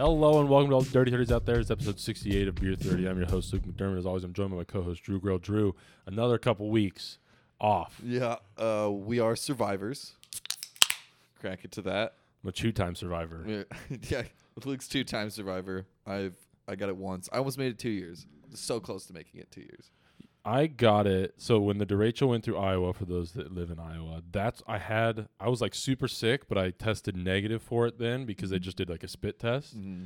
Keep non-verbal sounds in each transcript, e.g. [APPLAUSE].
Hello and welcome to all the Dirty Thirties out there. It's episode 68 of Beer 30. I'm your host, Luke McDermott. As always, I'm joined by my co-host, Drew Grill. Drew, another couple weeks off. Yeah, uh, we are survivors. Crack it to that. I'm a two-time survivor. Yeah, [LAUGHS] yeah, Luke's two-time survivor. I've I got it once. I almost made it two years. So close to making it two years. I got it. So when the derecho went through Iowa, for those that live in Iowa, that's I had. I was like super sick, but I tested negative for it then because they just did like a spit test, Mm-hmm.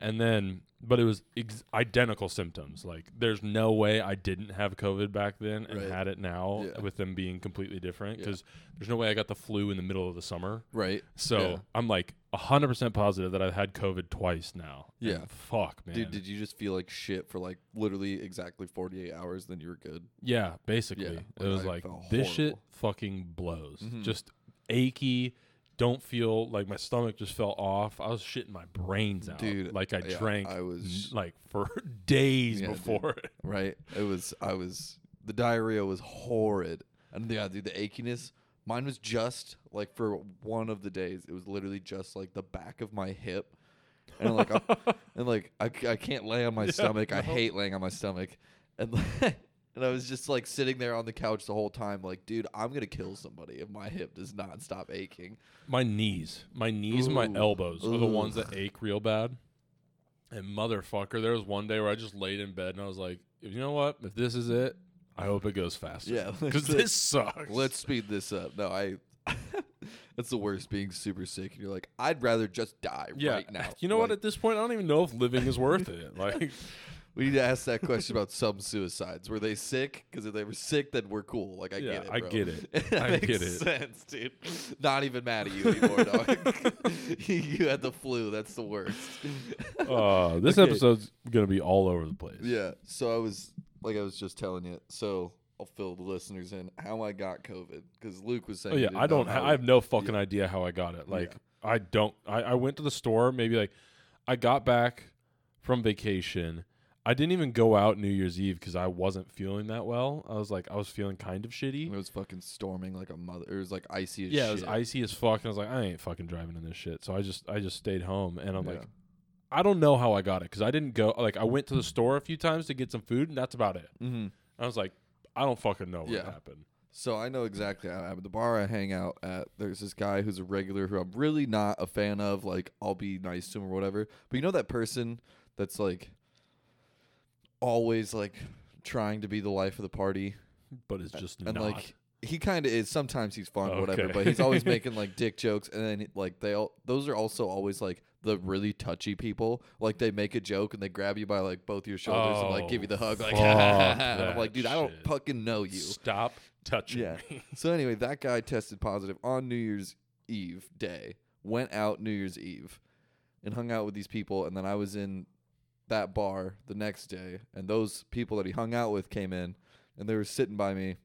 And then but it was ex- identical symptoms. Like there's no way I didn't have COVID back then and Right. had it now Yeah. with them being completely different Yeah. because there's no way I got the flu in the middle of the summer. Right. So Yeah. I'm like 100% positive that I've had COVID twice now. And Yeah. fuck, man. Dude, did you just feel like shit for like literally exactly 48 hours? Then you were good. yeah, basically. Yeah, it was I like, this shit fucking blows. Mhm. Just achy. Don't feel like my stomach just fell off. I was shitting my brains out. Dude, Like I yeah, drank I was- like for [LAUGHS] days Yeah, dude. before it. Right. It was. I was. The diarrhea was horrid, and yeah, dude, the achiness. Mine was just like for one of the days. It was literally just like the back of my hip, and like, I, [LAUGHS] and like I, I can't lay on my Yeah, stomach. I hate laying on my stomach, and and I was just like sitting there on the couch the whole time, like, dude, I'm gonna kill somebody if my hip does not stop aching. My knees, my knees and my Ooh. elbows are the ones that ache real bad. And motherfucker, there was one day where I just laid in bed and I was like, you know what? If this is it, I hope it goes faster. Yeah, [LAUGHS] because this [LAUGHS] sucks. Let's speed this up. No, I. [LAUGHS] That's the worst. Being super sick, and you're like, I'd rather just die yeah. right now. You know what? At this point, I don't even know if living is worth it. Like, We need to ask that question about some suicides. Were they sick? Because if they were sick, then we're cool. Like I Yeah, get it. I bro. get it. [LAUGHS] That I makes get it. Sense, dude. Not even mad at you anymore, dog. [LAUGHS] [LAUGHS] you had the flu. That's the worst. uh, this Okay. episode's gonna be all over the place. Yeah. So I was like I was just telling you. So I'll fill the listeners in how I got COVID because Luke was saying. Oh he yeah, didn't I don't. Ha- I have no fucking idea how I got it. Like, I don't. I, I went to the store. Maybe like, I got back from vacation. I didn't even go out New Year's Eve because I wasn't feeling that well. I was like, I was feeling kind of shitty. It was fucking storming like a mother. It was like icy as shit. yeah, shit. it was icy as fuck. And I was like, I ain't fucking driving in this shit. So I just, I just stayed home. And I'm Yeah. like, I don't know how I got it because I didn't go. Like, I went to the store a few times to get some food, and that's about it. Mm-hmm. I was like, I don't fucking know what Yeah. happened. So I know exactly how it happened. The bar I hang out at, there's this guy who's a regular who I'm really not a fan of. Like, I'll be nice to him or whatever. But you know that person that's like always like trying to be the life of the party, But it's just not. and not. like he kind of is. Sometimes he's fun, whatever. Okay. But he's always [LAUGHS] making like dick jokes, and then like they all those are also always like the really touchy people. Like they make a joke and they grab you by like both your shoulders and like give you the hug. Like, [LAUGHS] oh, fuck and I'm that like, dude, I don't shit. fucking know you. Stop touching Yeah. me. [LAUGHS] So anyway, that guy tested positive on New Year's Eve day. Went out New Year's Eve and hung out with these people and then I was in that bar the next day and those people that he hung out with came in and they were sitting by me.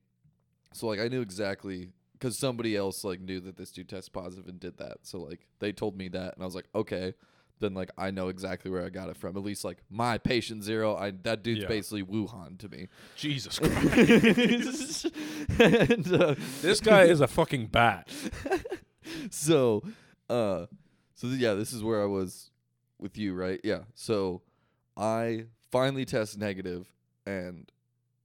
So like I knew exactly cuz somebody else like knew that this dude tested positive and did that. So like they told me that and I was like, "Okay." Then like I know exactly where I got it from. At least like my patient zero, I that dude's Yeah. basically Wuhan to me. Jesus [LAUGHS] Christ. and, uh, this guy is a [LAUGHS] fucking bat. so uh so yeah this is where i was with you right yeah so i finally test negative and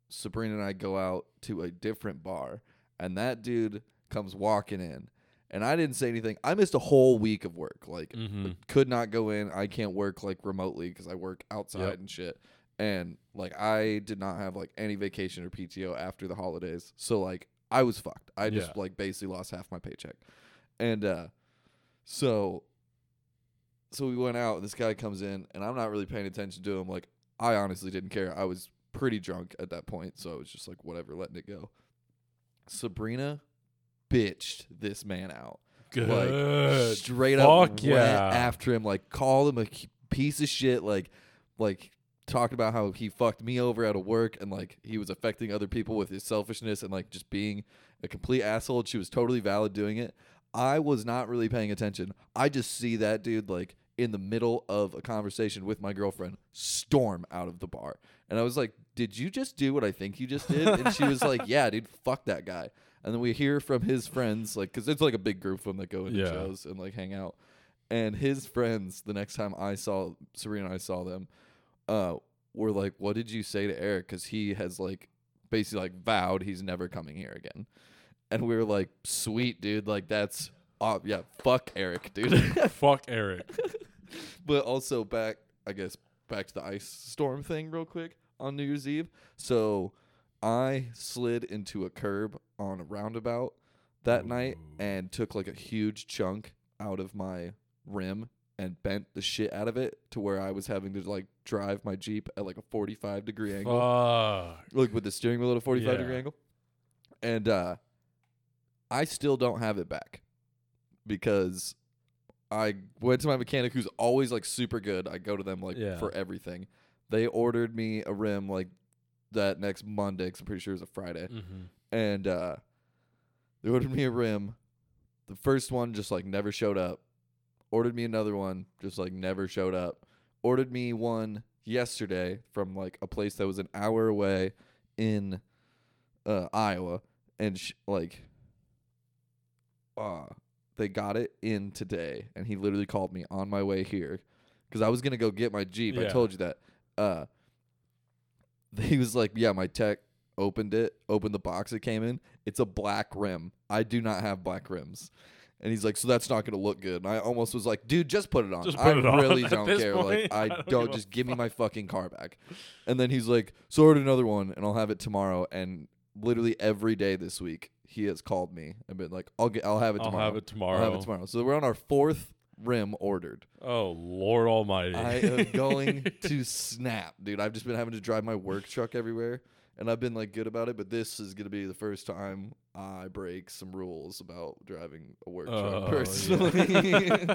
sabrina and i go out to a different bar and that dude comes walking in and i didn't say anything i missed a whole week of work like Mhm. could not go in i can't work like remotely because i work outside Yep. and shit and like i did not have like any vacation or pto after the holidays so like i was fucked i just Yeah. like basically lost half my paycheck and uh so so we went out this guy comes in and i'm not really paying attention to him like i honestly didn't care. I was pretty drunk at that point so i was just like whatever letting it go. Sabrina bitched this man out. Good. like straight up Fuck went after him like called him a piece of shit like like talking about how he fucked me over out of work and like he was affecting other people with his selfishness and like just being a complete asshole. She was totally valid doing it. I was not really paying attention. I just see that dude like in the middle of a conversation with my girlfriend storm out of the bar and i was like did you just do what i think you just did and she was like [LAUGHS] yeah dude fuck that guy and then we hear from his friends like because it's like a big group of them that go into Yeah. shows and like hang out And his friends, the next time I saw Serena and I saw them, uh, were like, "What did you say to Eric?" Because he has like basically like vowed he's never coming here again. And we were like, "Sweet, dude. Like that's uh, yeah, fuck Eric, dude." [LAUGHS] Fuck Eric. [LAUGHS] but also back, I guess, back to the ice storm thing real quick on New Year's Eve. So I slid into a curb on a roundabout that night and took like a huge chunk out of my rim and bent the shit out of it to where I was having to like drive my Jeep at like a 45 degree angle Fuck. like with the steering wheel at a 45 Yeah. degree angle. And uh I still don't have it back because I went to my mechanic who's always like super good. I go to them like Yeah. for everything. They ordered me a rim like that next Monday 'cause I'm pretty sure it was a Friday. Mm-hmm. And uh they ordered me a rim. The first one just like never showed up. Ordered me another one, just like never showed up. Ordered me one yesterday from like a place that was an hour away in uh Iowa and sh- like uh they got it in today and he literally called me on my way here cuz I was going to go get my Jeep. I Yeah. told you that. Uh [LAUGHS] he was like, "Yeah, my tech opened it, opened the box it came in. It's a black rim. I do not have black rims." And he's like, "So that's not going to look good." And I almost was like, "Dude, just put it on. Just I it on really [LAUGHS] at don't this care. point. Like, I, [LAUGHS] I don't don't, give a just give me my fucking car back." And then he's like, "So order another one, and I'll have it tomorrow." And literally every day this week, he has called me and been like, "I'll get, I'll have it tomorrow. I'll tomorrow. have it tomorrow. I'll have it tomorrow." So we're on our fourth rim ordered. Oh Lord Almighty! I am [LAUGHS] going to snap, dude. I've just been having to drive my work truck everywhere, and I've been like good about it. But this is gonna be the first time I break some rules about driving a work Oh, truck personally. yeah. [LAUGHS]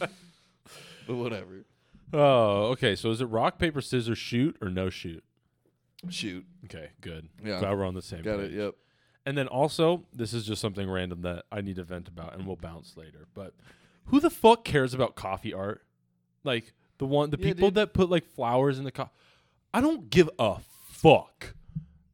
[LAUGHS] but whatever. oh, okay. So is it rock paper scissors shoot or no shoot? Shoot, Okay, good. Yeah. Glad we're on the same got page. it. Yep. And then also, this is just something random that I need to vent about, and we'll bounce later. But who the fuck cares about coffee art? Like the one, the Yeah, people dude. that put like flowers in the coffee. I don't give a fuck.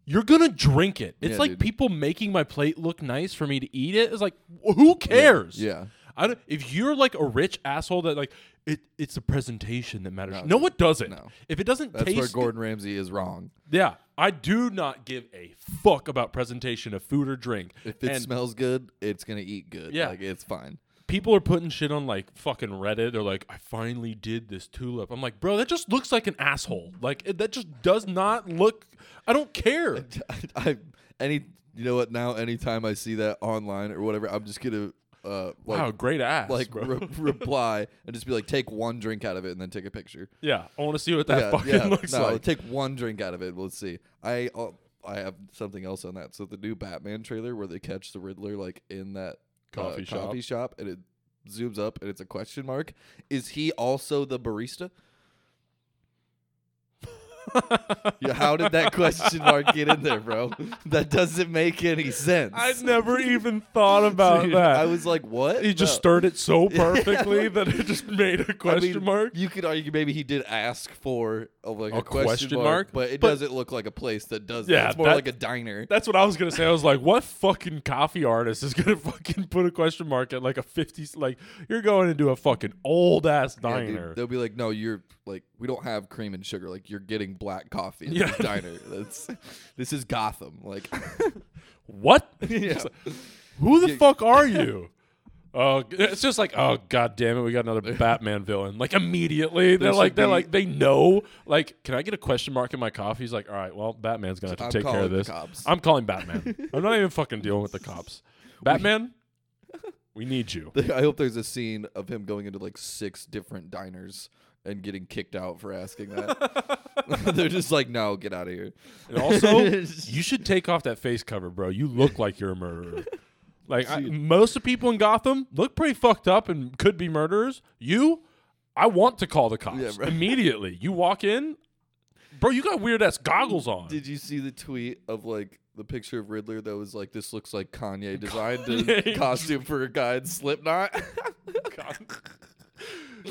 You're gonna drink it. It's Yeah, like dude. people making my plate look nice for me to eat it. It's like, who cares? Yeah. I don't, if you're like a rich asshole that like it, it's the presentation that matters. No, No, it doesn't. no. If it doesn't That's taste where Gordon Ramsay is wrong. yeah, I do not give a fuck about presentation of food or drink. If it And smells good, it's gonna eat good. Yeah. like it's fine. people are putting shit on like fucking Reddit. They're like, I finally did this tulip. I'm like, bro, that just looks like an asshole. Like it, that just does not look. I don't care. [LAUGHS] I any you know what now anytime I see that online or whatever I'm just gonna uh like wow, great ass. like re- [LAUGHS] reply and just be like take one drink out of it and then take a picture. yeah, I want to see what that yeah, fucking yeah. [LAUGHS] looks no, like. take one drink out of it. Let's see. I uh, I have something else on that. So the new Batman trailer where they catch the Riddler like in that uh, shop. coffee shop and it zooms up and it's a question mark. Is he also the barista? Yeah, how did that question mark get in there, bro? That doesn't make any sense. I never even thought [LAUGHS] about Dude, that. I was like, what? he just No. stirred it so [LAUGHS] perfectly that it just made a question mean, mark. You could argue maybe he did ask for a, like a, A question, question mark, mark? but it But- doesn't look like a place that does Yeah, that. It's more like a diner. That's what I was gonna say. I was like, what fucking coffee artist is gonna [LAUGHS] fucking put a question mark at like a fifty? Like you're going into a fucking old ass Yeah, dude, diner. they'll be like, no, you're like, we don't have cream and sugar. Like, you're getting black coffee in [LAUGHS] Yeah. this diner. That's this is Gotham. Like, [LAUGHS] what? [LAUGHS] yeah. Like, Who the Yeah. fuck are you? Oh, it's just like, oh god damn it, we got another Batman villain. Like immediately, they're like, they're like, they know. Like, can I get a question mark in my coffee? He's like, all right, well, Batman's gonna have to I'm take care of this. cops. I'm calling Batman. I'm not even fucking dealing with the cops. Batman, we need you. I hope there's a scene of him going into like six different diners and getting kicked out for asking that. [LAUGHS] [LAUGHS] They're just like, no, get out of here. And also, [LAUGHS] you should take off that face cover, bro. You look like you're a murderer. Like I, most of the people in Gotham look pretty fucked up and could be murderers. You, I want to call the cops Yeah, immediately. You walk in, bro. You got weird ass goggles on. Did you see the tweet of like the picture of Riddler that was like, this looks like Kanye designed a costume for a guy in Slipknot?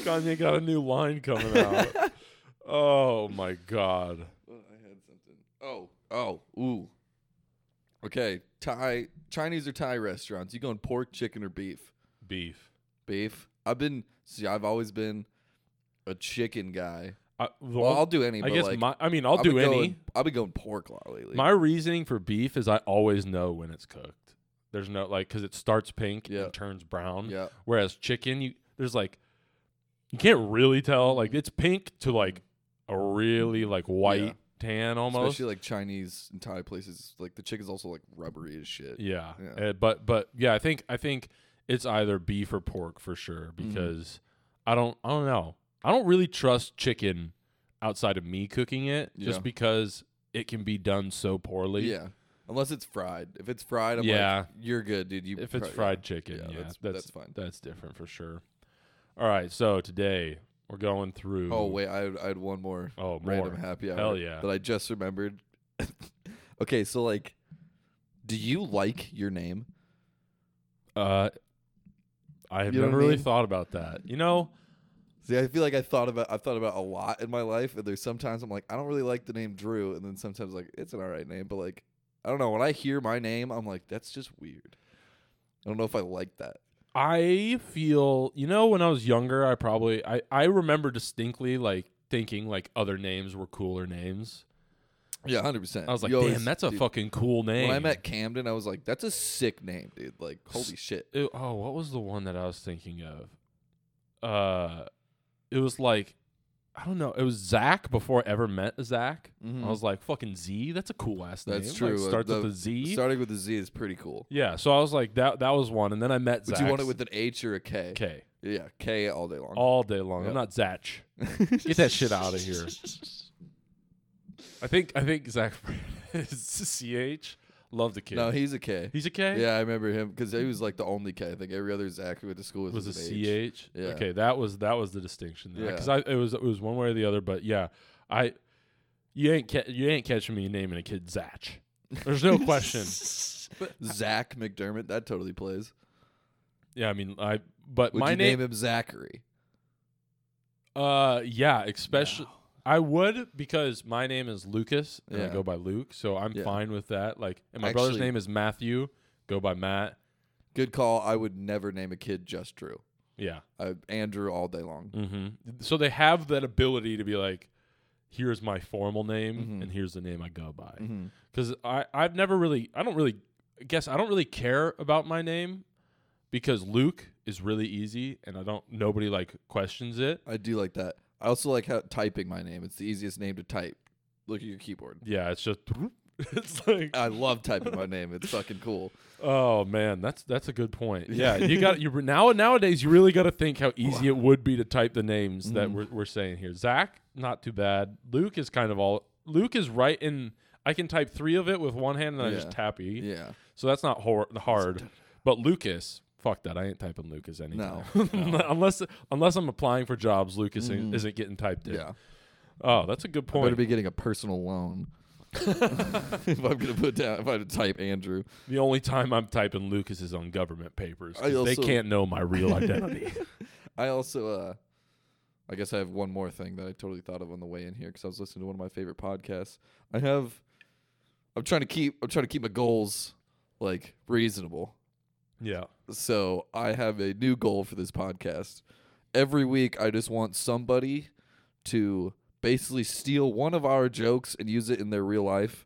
Kanye got a new line coming out. [LAUGHS] oh my god. Oh, I had something. Oh, oh, ooh. Okay, Thai, Chinese or Thai restaurants. You going pork, chicken, or beef? Beef. Beef. I've been see. I've always been a chicken guy. I, Well, one- I'll do any. I but guess like, my. I mean, I'll I've do any. Going, I've been going pork a lot lately. My reasoning for beef is I always know when it's cooked. There's no like because it starts pink Yeah. and turns brown. yeah, Whereas chicken, you there's like you can't really tell. Like it's pink to like a really like white Yeah. tan almost. especially like Chinese and Thai places. Like the chicken's also like rubbery as shit. yeah. Yeah. Uh, but but yeah, I think I think it's either beef or pork for sure Mm-hmm. because I don't I don't know. I don't really trust chicken outside of me cooking it Yeah. just because it can be done so poorly. Yeah, unless it's fried. If it's fried, I'm Yeah. like, you're good, dude. You If it's fri- fried chicken, Yeah, yeah, that's- that's that's fine. That's different for sure. All right, so today we're going through. Oh wait, I had, I had one more oh, more. random happy hour. Hell yeah. that I just remembered. [LAUGHS] okay, so like, do you like your name? Uh, I have You know never really mean? thought about that. You know, See, I feel like I thought about I've thought about a lot in my life, and there's sometimes I'm like, I don't really like the name Drew, and then sometimes like it's an alright name, but like I don't know. When I hear my name, I'm like, that's just weird. I don't know if I like that. I feel. You know, when I was younger, I probably I I remember distinctly like thinking like other names were cooler names. Yeah, hundred percent. I was like, damn, that's a fucking cool name. When I met Camden, I was like, that's a sick name, dude. Like, holy shit. It- oh, what was the one that I was thinking of? Uh, it was like, I don't know. It was Zach before I ever met Zach. I was like, fucking Z. That's a cool ass name. Mm-hmm. That's Like, true. Uh, starts the- with a Z. Starting with a Z is pretty cool. yeah. So I was like, that that was one, and then I met Zach. you want it with an H or a K? K Yeah, K all day long. all day long. Yep. I'm not Zach. [LAUGHS] Get that shit out of here. I think I think Zach [LAUGHS] is CH. Love the kid. no, he's a K. He's a K. Yeah, I remember him because he was like the only K. I think every other Zach who went to school with was was, a CH. Yeah. Okay, that was that was the distinction there. Yeah. Because I it was it was one way or the other, but yeah, I you ain't ca- you ain't catching me naming a kid Zach. There's no question. [LAUGHS] Zach McDermott, that totally plays. Yeah, I mean I but Would my name, name him Zachary? uh yeah, especially I would because my name is Lucas and I Yeah. go by Luke, so I'm Yeah. fine with that. Like and my brother's Actually- name is Matthew, go by Matt. Good call. I would never name a kid just Drew. Yeah. I, Andrew all day long. Mm-hmm. So they have that ability to be like, here's my formal name Mhm. and here's the name I go by. Mm-hmm. because I I've never really I don't really I guess I don't really care about my name because Luke is really easy and I don't nobody like questions it. I do like that. I also like how typing my name. It's the easiest name to type. Look at your keyboard. Yeah, it's just [LAUGHS] it's like I love typing my name. It's fucking cool. oh man, that's that's a good point. Yeah, you got you now nowadays you really got to think how easy it would be to type the names that Mhm. we're we're saying here. Zach, not too bad. Luke is kind of all Luke is right in. I can type three of it with one hand and I just Yeah. tap E. Yeah. So that's not hor- hard. But Lucas, fuck that. I ain't typing Lucas anytime. No, [LAUGHS] unless unless I'm applying for jobs, Lucas Mhm. isn't getting typed in. Yeah. Oh, that's a good point. I better be getting a personal loan. [LAUGHS] if I'm gonna put down, if I had to type Andrew, the only time I'm typing Lucas is on government papers. I they can't know my real [LAUGHS] identity. I also, uh, I guess I have one more thing that I totally thought of on the way in here because I was listening to one of my favorite podcasts. I have, I'm trying to keep, I'm trying to keep my goals like reasonable. Yeah. So I have a new goal for this podcast. Every week, I just want somebody to basically steal one of our jokes and use it in their real life.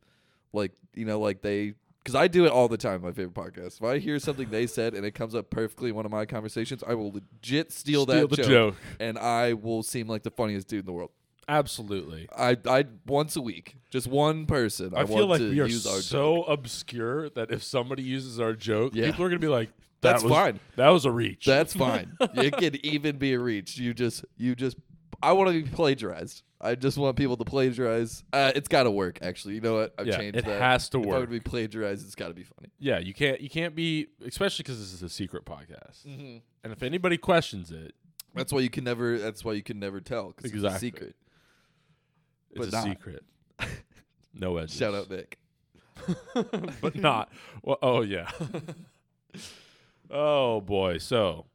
Like, you know, like they, because I do it all the time, my favorite podcast. If I hear something they said and it comes up perfectly in one of my conversations, I will legit steal, Steal that the joke, joke. and I will seem like the funniest dude in the world. Absolutely. I, I once a week, just one person. I, I, feel like to we are use our so joke. obscure that if somebody uses our joke, Yeah. people are gonna be like, that That's was, fine. That was a reach. That's [LAUGHS] fine. it can even be a reach. You just, you just. I want to be plagiarized. I just want people to plagiarize. Uh, it's got to work. Actually, you know what? I've Yeah, changed it that. has to if I work. would be plagiarized, it's got to be funny. yeah, you can't you can't be especially because this is a secret podcast. Mm-hmm. And if anybody questions it, That's why you can never. That's why you can never tell. 'cause it's a secret. It's But a not. secret. No [LAUGHS] edges. Shout out Nick. [LAUGHS] but not. Well, oh yeah. [LAUGHS] oh boy. So,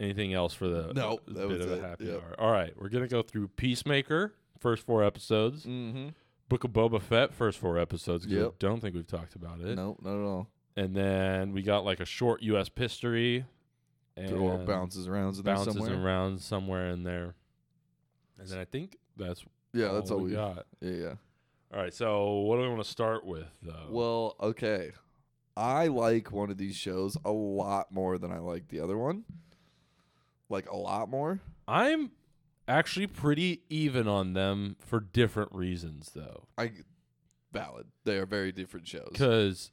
anything else for the No, that bit was of a happy Yep. hour? All right, we're gonna go through Peacemaker first four episodes, Mm-hmm. Book of Boba Fett first four episodes. 'cause I Yep. don't think we've talked about it. No, not at all. And then we got like a short U.S. history. and or bounces around bounces somewhere. around somewhere in there. And then I think that's Yeah, that's all we we got. Yeah, yeah. All right, so what do we want to start with though? Well, okay. I like one of these shows a lot more than I like the other one. Like a lot more. I'm actually pretty even on them for different reasons though. I valid. They are very different shows. Because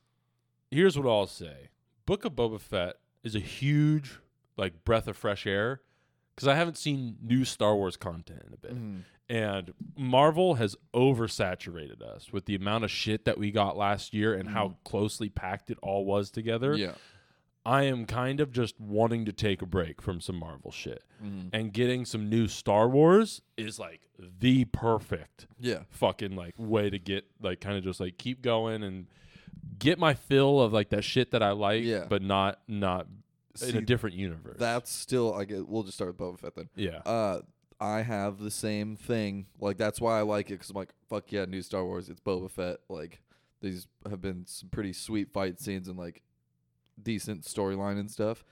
here's what I'll say: Book of Boba Fett is a huge like breath of fresh air. Because I haven't seen new Star Wars content in a bit, Mhm. and Marvel has oversaturated us with the amount of shit that we got last year and how closely packed it all was together. Yeah. I am kind of just wanting to take a break from some Marvel shit, Mhm. and getting some new Star Wars is like the perfect Yeah. fucking like way to get like kind of just like keep going and get my fill of like that shit that I like, Yeah. but not not in a different universe. That's still I get. We'll just start with Boba Fett then. yeah, Uh, I have the same thing. Like that's why I like it because I'm like, fuck yeah, new Star Wars. It's Boba Fett. Like these have been some pretty sweet fight scenes and like decent storyline and stuff.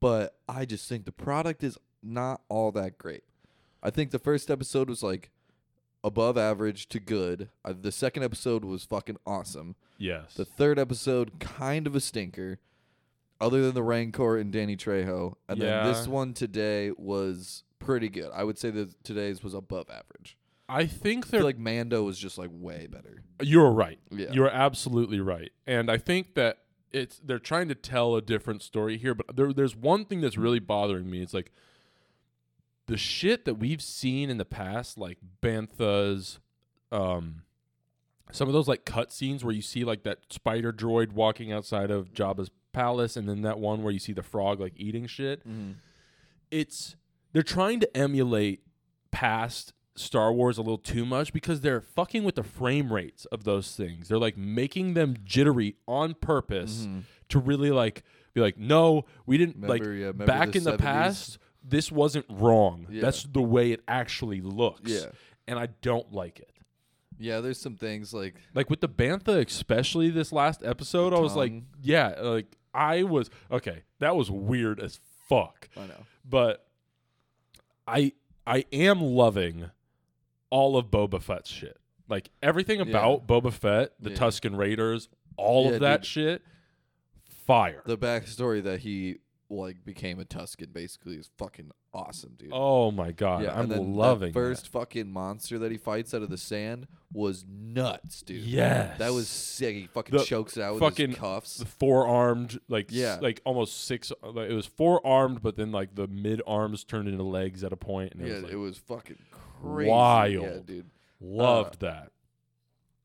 But I just think the product is not all that great. I think the first episode was like above average to good. Uh, the second episode was fucking awesome. yes, The third episode kind of a stinker, other than the Rancor and Danny Trejo. And then this one today was pretty good. I would say that today's was above average. I think I they're feel like Mando was just like way better. You're right. Yeah. You're absolutely right. And I think that it's they're trying to tell a different story here, but there, there's one thing that's really bothering me. It's like the shit that we've seen in the past, like Bantha's, um, some of those like cut scenes where you see like that spider droid walking outside of Jabba's palace, and then that one where you see the frog like eating shit it's they're trying to emulate past Star Wars a little too much because they're fucking with the frame rates of those things. They're like making them jittery on purpose Mhm. to really like be like, no, we didn't like yeah, back the in the past. This wasn't wrong. Yeah. That's the way it actually looks. Yeah. and I don't like it. Yeah, there's some things like Like with the bantha, especially this last episode, I was like, tongue. yeah, like I was okay. That was weird as fuck I know. but I I am loving all of Boba Fett's shit. Like everything about Boba Fett, the Yeah. Tusken Raiders, all Yeah, of that dude. shit, fire. The backstory that he like became a Tusken basically is fucking awesome, dude. oh my god, yeah, I'm then loving that first fucking monster that he fights out of the sand was nuts, dude. Yes. that was sick. He fucking The chokes it out with fucking- his cuffs. the four armed, like Yeah. s- like almost six. Like it was four armed, but then like the mid arms turned into legs at a point, and it yeah, was like, it was fucking crazy. wild. yeah, dude. loved that.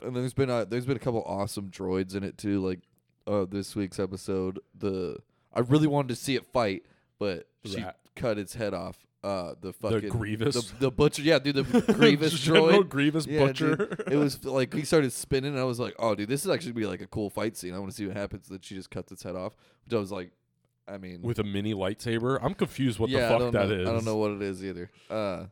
And there's been a, there's been a couple awesome droids in it too. Like uh, this week's episode, the I really wanted to see it fight, but she Rat. cut its head off. Uh, the fucking Grievous? the, the butcher. Yeah, dude, the [LAUGHS] Grievous General droid. Grievous Yeah, Butcher. dude. It was like he started spinning, and I was like, "Oh, dude, this is actually gonna be like a cool fight scene. I want to see what happens." That she just cuts its head off, which I was like, I mean, with a mini lightsaber. I'm confused what yeah, the I fuck don't that know, is. I don't know what it is either. Uh,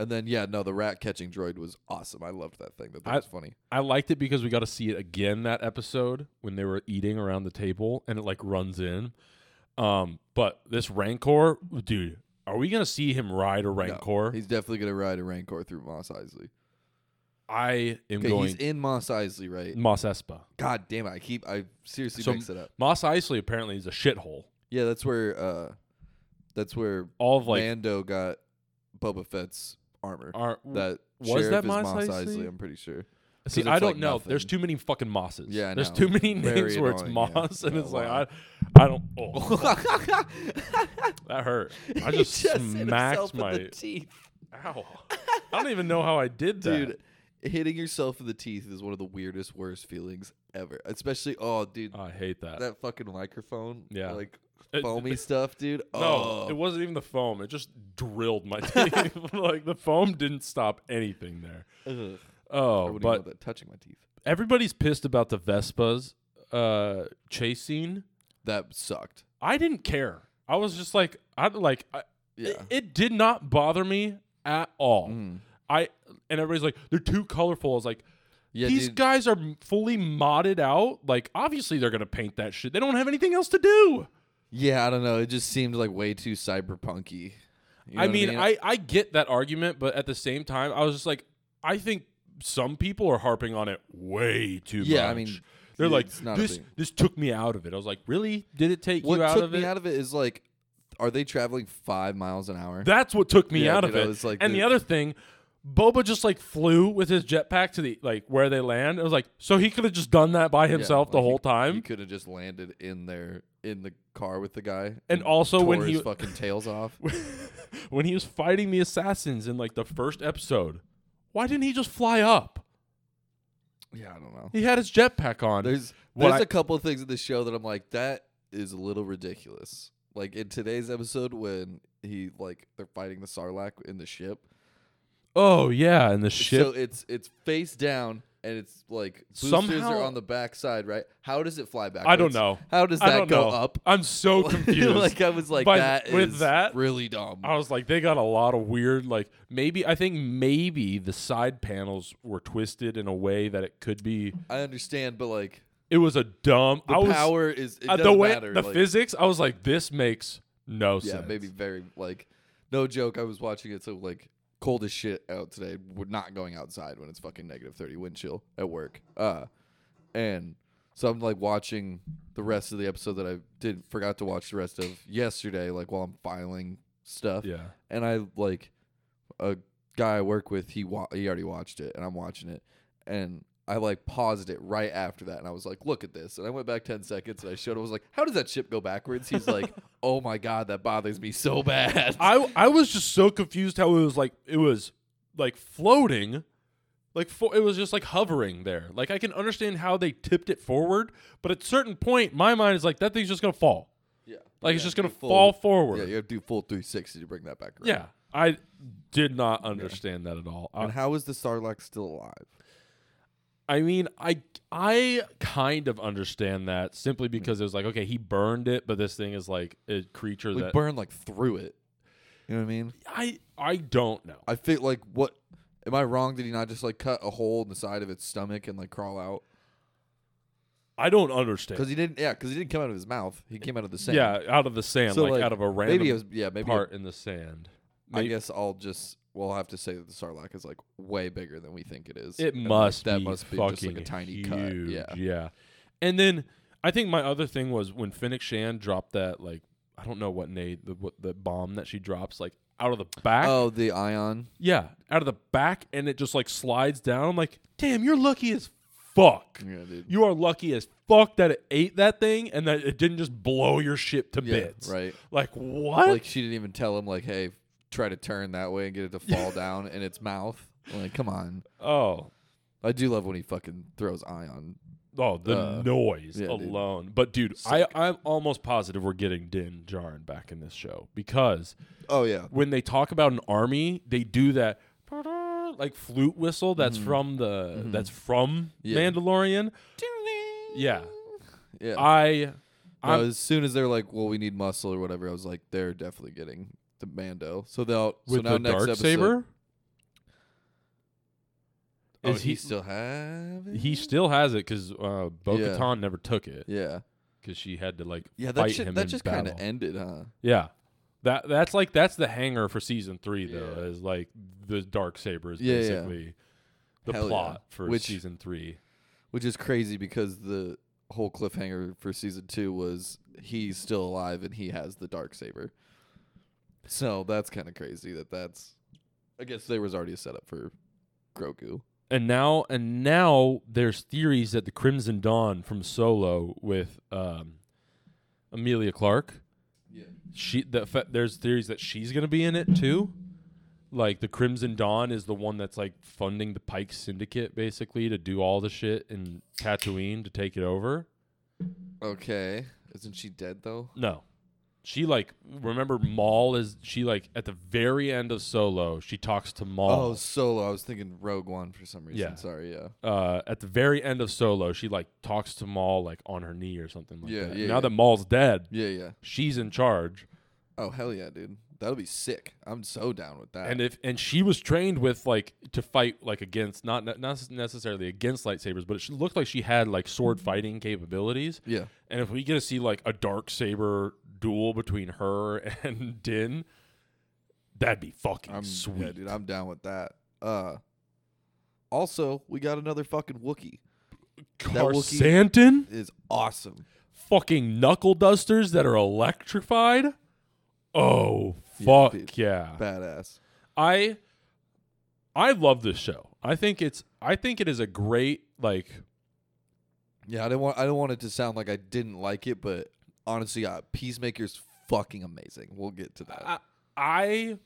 and then yeah, no, the rat catching droid was awesome. I loved that thing. That thing I- was funny. I liked it because we got to see it again that episode when they were eating around the table and it like runs in. Um, but this Rancor, dude, are we gonna see him ride a No, Rancor? he's definitely gonna ride a Rancor through Mos Eisley. I am going he's in Mos Eisley, right? Mos Espa. God damn it! I keep I seriously So- mix it up. Mos Eisley apparently is a shithole. Yeah, that's where uh, that's where All of like Mando got Boba Fett's armor. are that was that is Mos Mos Eisley? Isley? I'm pretty sure. See, I don't like, know. There's too many fucking Mosses. Yeah, there's too many Very names where it's annoying, yeah. Moss, and Yeah, it's like. I, I don't. Oh, [LAUGHS] that hurt. [LAUGHS] I He just, smacked my. the teeth. Ow! I don't even know how I did that. Dude, hitting yourself in the teeth is one of the weirdest, worst feelings ever. Especially, oh, dude, I hate that. that fucking microphone, Yeah. like It- foamy [LAUGHS] stuff, dude. No, oh, it wasn't even the foam. It just drilled my [LAUGHS] teeth. [LAUGHS] like the foam didn't stop anything there. Ugh. Oh, but touching my teeth. everybody's pissed about the Vespas uh chase scene. That sucked. I didn't care. I was just like I like I, Yeah. it, it did not bother me at all. Mhm. I and everybody's like they're too colorful. I was like Yeah, these dude. guys are fully modded out. Like obviously they're to paint that shit. They don't have anything else to do. Yeah, I don't know. It just seemed like way too cyberpunky. You know I what mean, I, I get that argument, but at the same time, I was just like, I think some people are harping on it way too Yeah, much. Yeah, I mean, they're like, this this took me out of it. I was like, really? Did it take what you out took of me it? out of it is like, are they traveling five miles an hour? That's what took me Yeah, out dude, of it. was like, and the dude- other thing, Boba just like flew with his jetpack to the like where they land. It was like, so he could have just done that by Yeah, himself the whole He time. He could have just landed in there in the car with the guy, And also when his he- fucking tails off. [LAUGHS] when he was fighting the assassins in like the first episode, why didn't he just fly up? Yeah, I don't know. He had his jetpack on. There's there's I- a couple of things in the show that I'm like, that is a little ridiculous. Like in today's episode when he like they're fighting the Sarlacc in the ship. oh yeah, in the ship. So it's it's face down and it's like boosters Somehow- are on the back side, right? How does it fly back? I don't know. How does I that don't go know. up? I'm so confused. [LAUGHS] like I was like By- that is with that, really dumb. I was like, they got a lot of weird, like maybe I think maybe the side panels were twisted in a way that it could be. I understand, but like It was a dumb. the I was, power is it uh, doesn't the way matter. the like, physics. I was like, this makes no sense. yeah, sense. maybe very like no joke. I was watching it so like cold as shit out today. We're not going outside when it's fucking negative thirty wind chill at work. Uh, and so I'm like watching the rest of the episode that I did forgot to watch the rest of yesterday, like while I'm filing stuff. Yeah. And I like a guy I work with. He wa- he already watched it, and I'm watching it, and. I like paused it right after that, and I was like, "Look at this!" And I went back ten seconds, and I showed him. I was like, "How does that ship go backwards?" He's like, [LAUGHS] "Oh my god, that bothers me so bad." I I was just so confused how it was like it was like floating, like fo- it was just like hovering there. Like I can understand how they tipped it forward, but at a certain point, my mind is like that thing's just gonna fall. Yeah. Like it's just gonna full- fall forward. Yeah, you have to do full 360 to bring that back around. Yeah, I did not understand that at all. I, And how is the Sarlacc still alive? I mean, I I kind of understand that simply because it was like, okay, he burned it, but this thing is like a creature We that burned like through it. You know what I mean? I I don't know. I feel like what am I wrong? Did he not just like cut a hole in the side of its stomach and like crawl out? I don't understand. Because he didn't. Yeah, because he didn't come out of his mouth. He came out of the sand. Yeah, out of the sand, So, like, like, out of a random maybe it was. Yeah, maybe. part in the sand. I guess I'll just. We'll have to say that the Sarlacc is like way bigger than we think it is. It And, like, must that be must be just like a tiny huge. cut. Yeah. yeah. And then I think my other thing was when Fennec Shand dropped that like I don't know what Nate the what the bomb that she drops like out of the back. Oh, the ion. Yeah, out of the back, and it just like slides down. I'm like, damn, you're lucky as fuck. Yeah, dude. You are lucky as fuck that it ate that thing and that it didn't just blow your ship to Yeah, bits. right. Like what? Like she didn't even tell him like, hey, try to turn that way and get it to fall [LAUGHS] down in its mouth. Like, come on. oh, I do love when he fucking throws ion. oh, the Uh, noise yeah, dude. alone. But dude, I I'm almost positive we're getting Din Djarin back in this show because Oh yeah. when they talk about an army, they do that like flute whistle that's Mhm. from the Mhm. that's from Yeah. Mandalorian. Yeah. Yeah. I No, I'm- as soon as they're like, well, we need muscle or whatever, I was like, they're definitely getting the Mando. So they'll so with now the next dark episode, saber. Oh, Is he, he- still have it? He still has it because uh, Bo Yeah. Katan never took it Yeah. because she had to like Yeah. That fight shit, him that just kind of ended, huh? Yeah, that that's like that's the hanger for season three though. Yeah. Is like the dark saber is Yeah, yeah. basically the Hell yeah. plot for Which- season three. Which is crazy because the whole cliffhanger for season two was he's still alive and he has the dark saber. So that's kind of crazy that that's. I guess there was already a setup for Grogu. And now and now there's theories that the Crimson Dawn from Solo with um, Emilia Clarke. Yeah. She the fa- there's theories that she's gonna be in it too. Like the Crimson Dawn is the one that's like funding the Pike Syndicate basically to do all the shit in Tatooine to take it over. Okay. Isn't she dead though? No. She like remember Maul is she like at the very end of Solo, she talks to Maul. Oh, Solo. I was thinking Rogue One for some reason. Yeah. Sorry. Yeah. uh at the very end of Solo, she like talks to Maul like on her knee or something like Yeah, that. yeah, now yeah. that Maul's dead, Yeah. Yeah. she's in charge. Oh hell yeah, dude. That'll be sick. I'm so down with that. And if and she was trained with like to fight like against not not necessarily against lightsabers, but it looked like she had like sword fighting capabilities. yeah. And if we get to see like a dark saber duel between her [LAUGHS] and Din, that'd be fucking I'm sweet. Yeah, dude, I'm down with that. Uh, also, we got another fucking Wookie. Krrsantan, Is awesome. fucking knuckle dusters that are electrified. Oh Yeah, fuck dude. yeah! Badass. I I love this show. I think it's I think it is a great like Yeah, I didn't want I don't want it to sound like I didn't like it, but honestly, uh, Peacemaker's fucking amazing. We'll get to that. I, I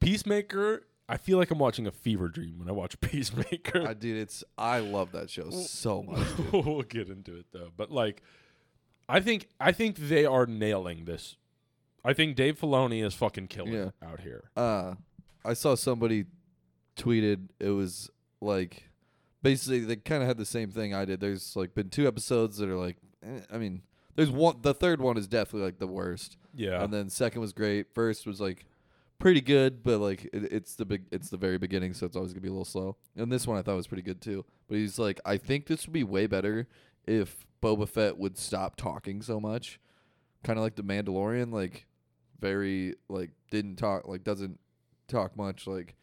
Peacemaker. I feel like I'm watching a fever dream when I watch [LAUGHS] Peacemaker. I dude, it's I love that show so much. [LAUGHS] We'll get into it though, but like, I think I think they are nailing this. I think Dave Filoni is fucking killing Yeah. it out here. Uh, I saw somebody tweeted it was like basically they kind of had the same thing I did. There's like been two episodes that are like, eh, I mean, there's one. The third one is definitely like the worst, Yeah, and then second was great. First was like pretty good, but like it, it's the big, it's the very beginning, so it's always gonna be a little slow. And this one I thought was pretty good too. But he's like, I think this would be way better if Boba Fett would stop talking so much, kind of like the Mandalorian, like very like didn't talk, like doesn't talk much, like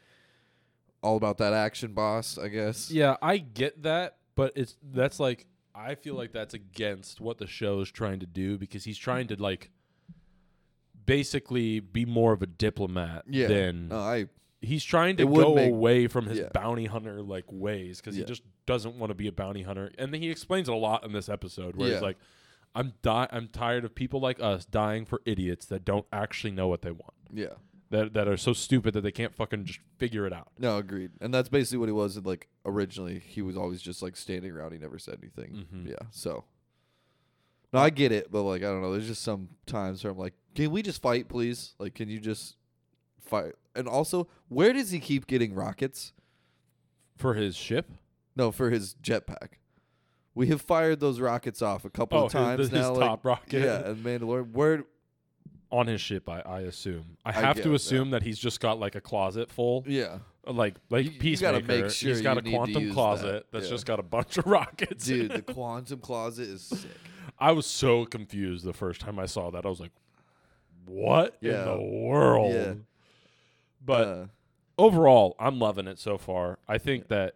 all about that action boss, I guess. yeah, I get that, but it's that's like I feel like that's against what the show is trying to do because he's trying to like basically be more of a diplomat Yeah. than No, I he's trying to It would go make- away from his yeah. bounty hunter like ways because Yeah. he just doesn't want to be a bounty hunter and then he explains it a lot in this episode where he's like i'm di- i'm tired of people like us dying for idiots that don't actually know what they want yeah. That that are so stupid that they can't fucking just figure it out No, agreed. And that's basically what he was. Like originally, he was always just like standing around. He never said anything. Mhm. Yeah. So. No, I get it, but like I don't know. There's just some times where I'm like, can we just fight, please? Like, can you just fight? And also, where does he keep getting rockets? for his ship No, for his jetpack. We have fired those rockets off a couple oh of times his, his now. like- top rocket yeah, and Mandalorian. Where? On his ship i, I assume i have to assume that he's just got like a closet full Yeah, like like You- you peacemaker gotta make sure he's got a quantum closet that, that's yeah. just got a bunch of [LAUGHS] rockets dude, the quantum closet is sick. [LAUGHS] I was so confused the first time I saw that. I was like, "What Yeah. in the world?" Yeah. But Uh, overall, I'm loving it so far. I think that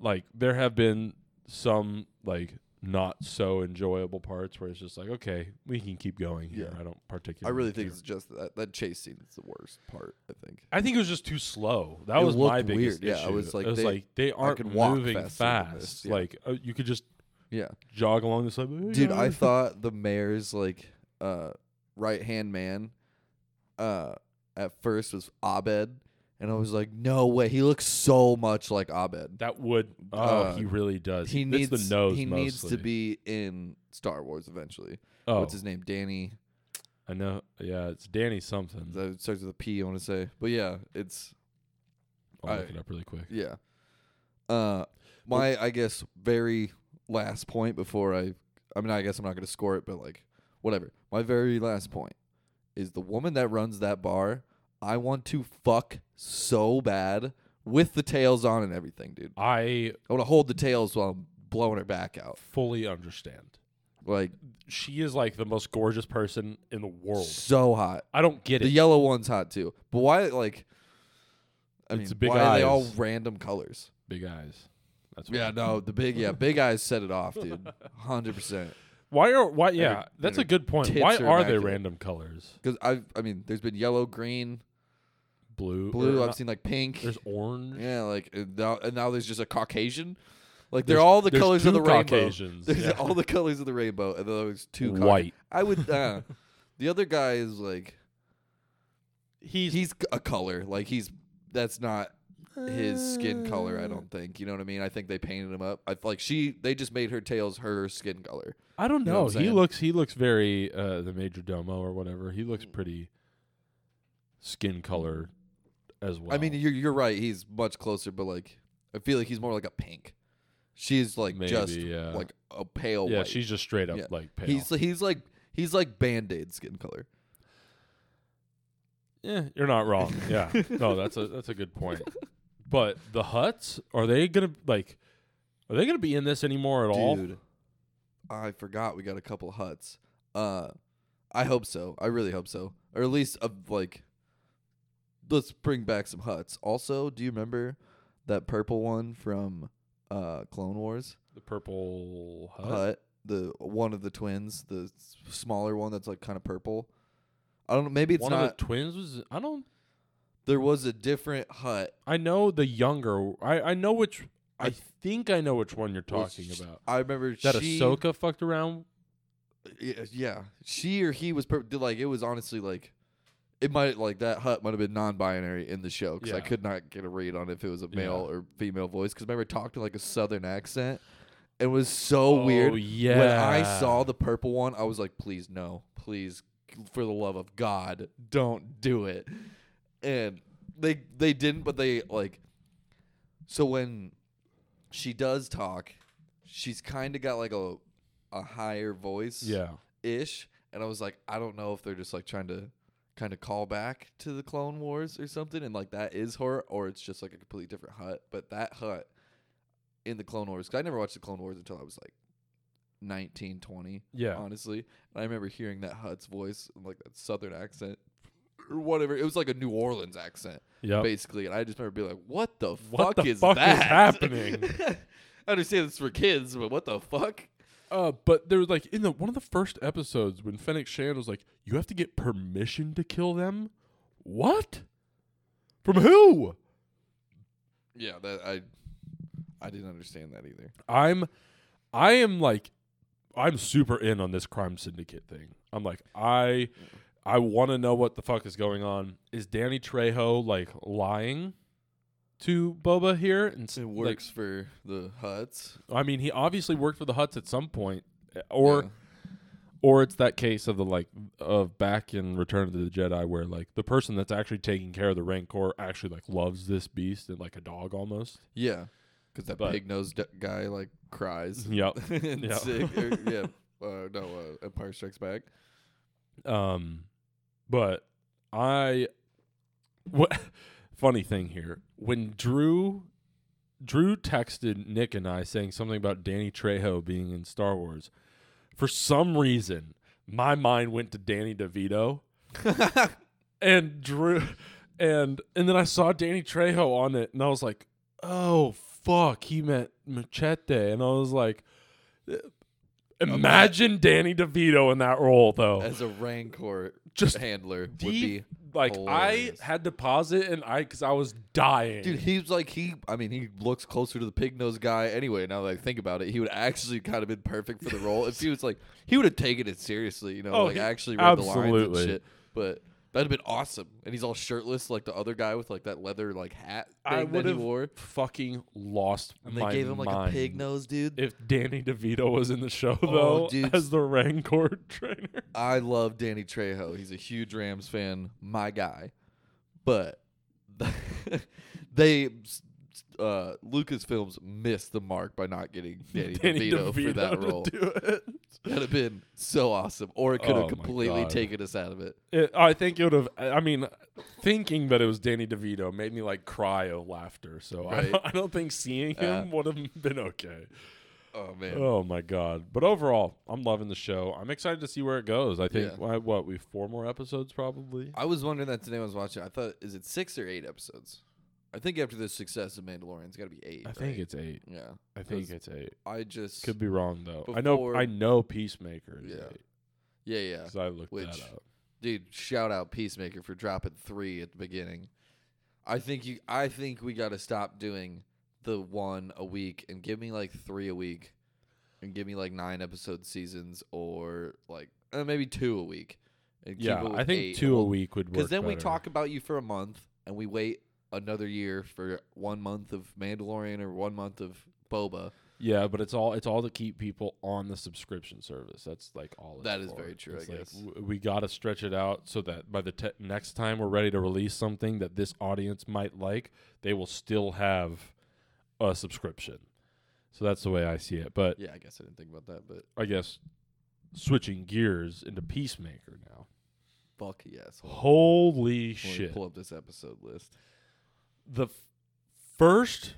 like there have been some like not so enjoyable parts where it's just like, okay, we can keep going here. Yeah. I don't particularly. I really think care. it's just that that chase scene is the worst part. I think. I think it was just too slow. That It was my looked biggest weird. Yeah, I was like, it was they- like they aren't moving faster fast. yeah. Like uh, you could just Yeah, jog along the side. "Hey, dude, I thought the mayor's like uh, right hand man uh, at first was Abed, and I was like, no way, he looks so much like Abed. that would. Oh, Uh, he really does. He It's needs the nose. he needs to mostly. be in Star Wars eventually. Oh, What's his name? Danny. I know. Yeah, it's Danny something. That starts with a P. I want to say, but yeah, it's I'll look I- it up really quick. Yeah. Uh my I guess very last point before I I mean I guess I'm not going to score it but like whatever. My very last point is the woman that runs that bar, I want to fuck so bad with the tails on and everything, dude. I I want to hold the tails while I'm blowing her back out. fully understand. Like She is like the most gorgeous person in the world. so hot. I don't get it. The it. yellow one's hot too. But why like I It's mean, big why are they all eyes. random colors? Big eyes. That's Yeah, no, the big yeah, big eyes set it off, dude. [LAUGHS] Hundred percent. Why are why? Yeah, her- that's a good point. tits Why are are they immaculate. random colors? Because I, I mean, there's been yellow, green, Blue, blue. or I've not- seen like pink. There's orange. Yeah, like and now, and now there's just a Caucasian. Like they're There's- all the there's colors of the rainbow. Caucasians. There's yeah. all the colors of the rainbow, and then there's two Cauca- white. I would. [LAUGHS] Uh, the other guy is like He's, he's a color. Like he's that's not his skin color. I don't think. You know what I mean? I think they painted him up. I like she. They just made her tails her skin color. I don't You know know. he saying? looks he looks very uh the major domo or whatever. He looks pretty skin color as well. I mean, you're you're right. He's much closer, but like I feel like he's more like a pink. She's like Maybe, just yeah. like a pale yeah, white. she's just straight up Yeah. like pale. He's he's like he's like band aid skin color. Yeah, you're not wrong. Yeah, [LAUGHS] no, that's a that's a good point. But the Hutts are they gonna like? Are they gonna be in this anymore at all? Dude, I forgot we got a couple Hutts. Uh, I hope so. I really hope so. Or at least of like let's bring back some Hutts. Also, do you remember that purple one from uh Clone Wars? The purple Hutt. Hutt, the one of the twins, the smaller one that's like kind of purple. I don't know, maybe it's One not of the twins was. I don't. There was a different Hutt. I know the younger. I I know which. I I- think I know which one you're talking about. I remember That she, Ahsoka fucked around. Yeah, yeah, she or he was pur- like it was honestly like it might like that Hutt might have been non-binary in the show because I could not get a read on if it was a Yeah. male or female voice because remember talked in like a southern accent. It was so oh, weird. Oh, yeah. When I saw the purple one, I was like, please no, please, for the love of God, don't do it. And they they didn't, but they like. So when she does talk, she's kind of got like a a higher voice, Yeah. ish. And I was like, I don't know if they're just like trying to kind of call back to the Clone Wars or something, and like that is her, or it's just like a completely different Hutt. But that Hutt in the Clone Wars, because I never watched the Clone Wars until I was like 19, 20, Yeah. honestly. And I remember hearing that Hutt's voice, and, like that Southern accent or whatever. It was like a New Orleans accent, Yep. basically. And I just remember being like, "What the What fuck the is fuck is that happening? [LAUGHS] I understand it's for kids, but what the fuck? Uh, but there was like in the one of the first episodes when Fennec Shand was like, "You have to get permission to kill them." What? From who? Yeah, that I I didn't understand that either. I'm, I am like, I'm super in on this crime syndicate thing. I'm like, I, I want to know what the fuck is going on. Is Danny Trejo like lying to Boba here? And It like, works for the Hutts. I mean, he obviously worked for the Hutts at some point, eh, or Yeah. or it's that case of the like of back in Return of the Jedi where like the person that's actually taking care of the Rancor actually like loves this beast and like a dog almost. yeah, because that pig nosed guy like cries. [LAUGHS] Yep. Yep. sick, or, yeah. [LAUGHS] Uh, no, uh, Empire Strikes Back. Um, but I what [LAUGHS] funny thing here when Drew Drew texted Nick and I saying something about Danny Trejo being in Star Wars. For some reason, my mind went to Danny DeVito. [LAUGHS] and Drew and and then I saw Danny Trejo on it and I was like, "Oh fuck, he meant Machete." And I was like, imagine Danny DeVito in that role though. As a Rancor Just handler would be. like hilarious. I had to pause it and I cuz I was dying. Dude, he's like he. I mean, he looks closer to the pig nosed guy anyway. Now that I think about it, he would actually kind of been perfect for the role if he was like he would have taken it seriously. You know, Oh, like he- actually read the lines and shit. But that'd have been awesome. And he's all shirtless like the other guy with like that leather like hat I thing that would he have wore. fucking lost And they my gave him like mind a pig nose, dude. If Danny DeVito was in the show Oh, though dude. as the Rancor [LAUGHS] trainer. I love Danny Trejo. He's a huge Rams fan, my guy. But [LAUGHS] they uh Lucasfilms missed the mark by not getting [LAUGHS] Danny, Danny DeVito, for that role. That'd have been so awesome. Or it could Oh have my completely taken us out of it. It, I think it would have. I mean, thinking that it was Danny DeVito made me like cry of laughter. So I, don't, I don't think seeing Yeah. him would have been okay. Oh man. Oh my god! But overall, I'm loving the show. I'm excited to see where it goes. I think Yeah. what we four more episodes probably. I was wondering that today when I was watching. I thought is it six or eight episodes? I think after the success of Mandalorian, it's got to be eight. I think it's eight. yeah. I think it's eight. I just Could be wrong though. I know. I know Peacemaker is Yeah. eight yeah yeah. because I looked Which- that up. dude shout out peacemaker for dropping three at the beginning i think you i think we got to stop doing the one a week and give me like three a week and give me like nine episode seasons or like uh, maybe two a week Yeah, I think two a week would work. because then we talk about you for a month and we wait another year for one month of mandalorian or one month of boba Yeah, but it's all it's all to keep people on the subscription service. That's like all. That is for. very true, I like, guess. w- we got to stretch it out so that by the te- next time we're ready to release something that this audience might like, they will still have a subscription. So that's the way I see it. But yeah i guess i didn't think about that but I guess switching gears into Peacemaker now. fuck yes. Holy Let shit! pull up this episode list the first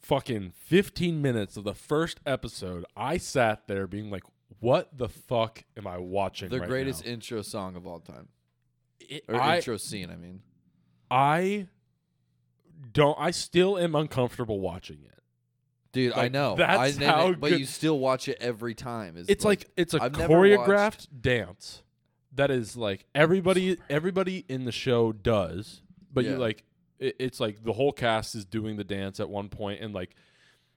fucking 15 minutes of the first episode, I sat there being like, what the fuck am I watching? The right greatest now? intro song of all time, It- or I, intro scene. I mean, I don't. I still am uncomfortable watching it. dude, I know. that's I, how but good- you still watch it every time. Is It's like, it's a I've choreographed dance that is like everybody everybody in the show does, but you like it, it's like the whole cast is doing the dance at one point and like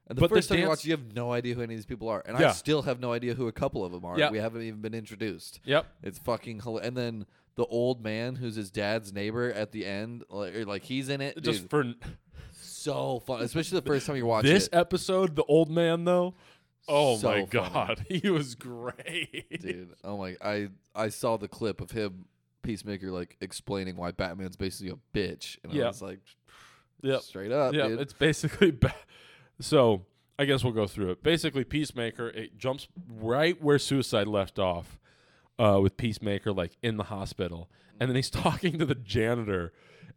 And the But the first time you watch, you have no idea who any of these people are, and I still have no idea who a couple of them are. Yeah. We haven't even been introduced. yep It's fucking hilarious. And then the old man, who's his dad's neighbor at the end, like, like he's in it. just Dude, for so fun, especially the first time you watch this it, episode the old man though oh So my funny. god [LAUGHS] he was great dude. Oh my, I I saw the clip of him, Peacemaker, like explaining why Batman's basically a bitch, and Yeah. I was like, Yep. straight up, yeah it's basically [LAUGHS] ba- so i guess we'll go through it basically peacemaker it jumps right where suicide left off uh, with peacemaker like in the hospital and then he's [LAUGHS] talking to the janitor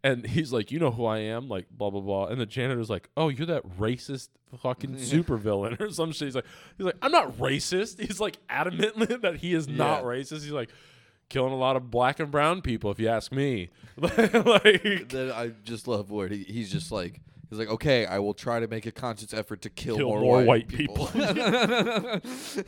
and he's like you know who i am like blah blah blah and the janitor's like oh you're that racist fucking [LAUGHS] supervillain or some shit he's like he's like i'm not racist he's like adamantly that he is not Yeah. racist he's like killing a lot of black and brown people if you ask me [LAUGHS] like Then I just love where he, he's just like. He's like, okay, I will try to make a conscious effort to kill, Kill more, more white, white people. Oh, [LAUGHS] [LAUGHS]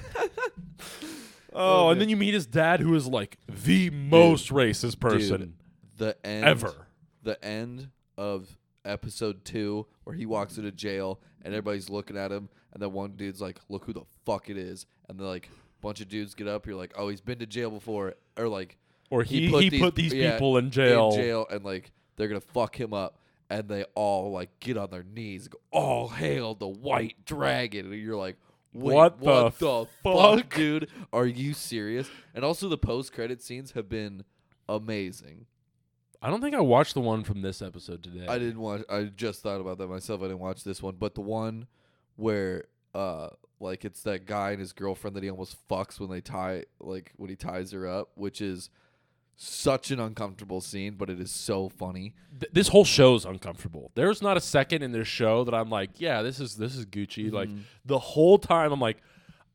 Oh, and then you meet his dad, who is like the most racist person Dude, the end ever. the end of episode two where he walks into jail and everybody's looking at him and then one dude's like look who the fuck it is and then like bunch of dudes get up you're like oh he's been to jail before or like Or he he put these, yeah, people in jail. in jail and like they're gonna fuck him up and they all like get on their knees and go all hail the white dragon and you're like Wait, What what, the the, [LAUGHS] fuck? fuck, dude? Are you serious? And also, the post-credit scenes have been amazing. I don't think I watched the one from this episode today. I didn't watch. I just thought about that myself. I didn't watch this one, but the one where, uh, like it's that guy and his girlfriend that he almost fucks when they tie, like when he ties her up, which is such an uncomfortable scene, but it is so funny. Th- this whole show is uncomfortable. There's not a second in this show that I'm like, yeah, this is this is Gucci. Like Mhm. the whole time, I'm like,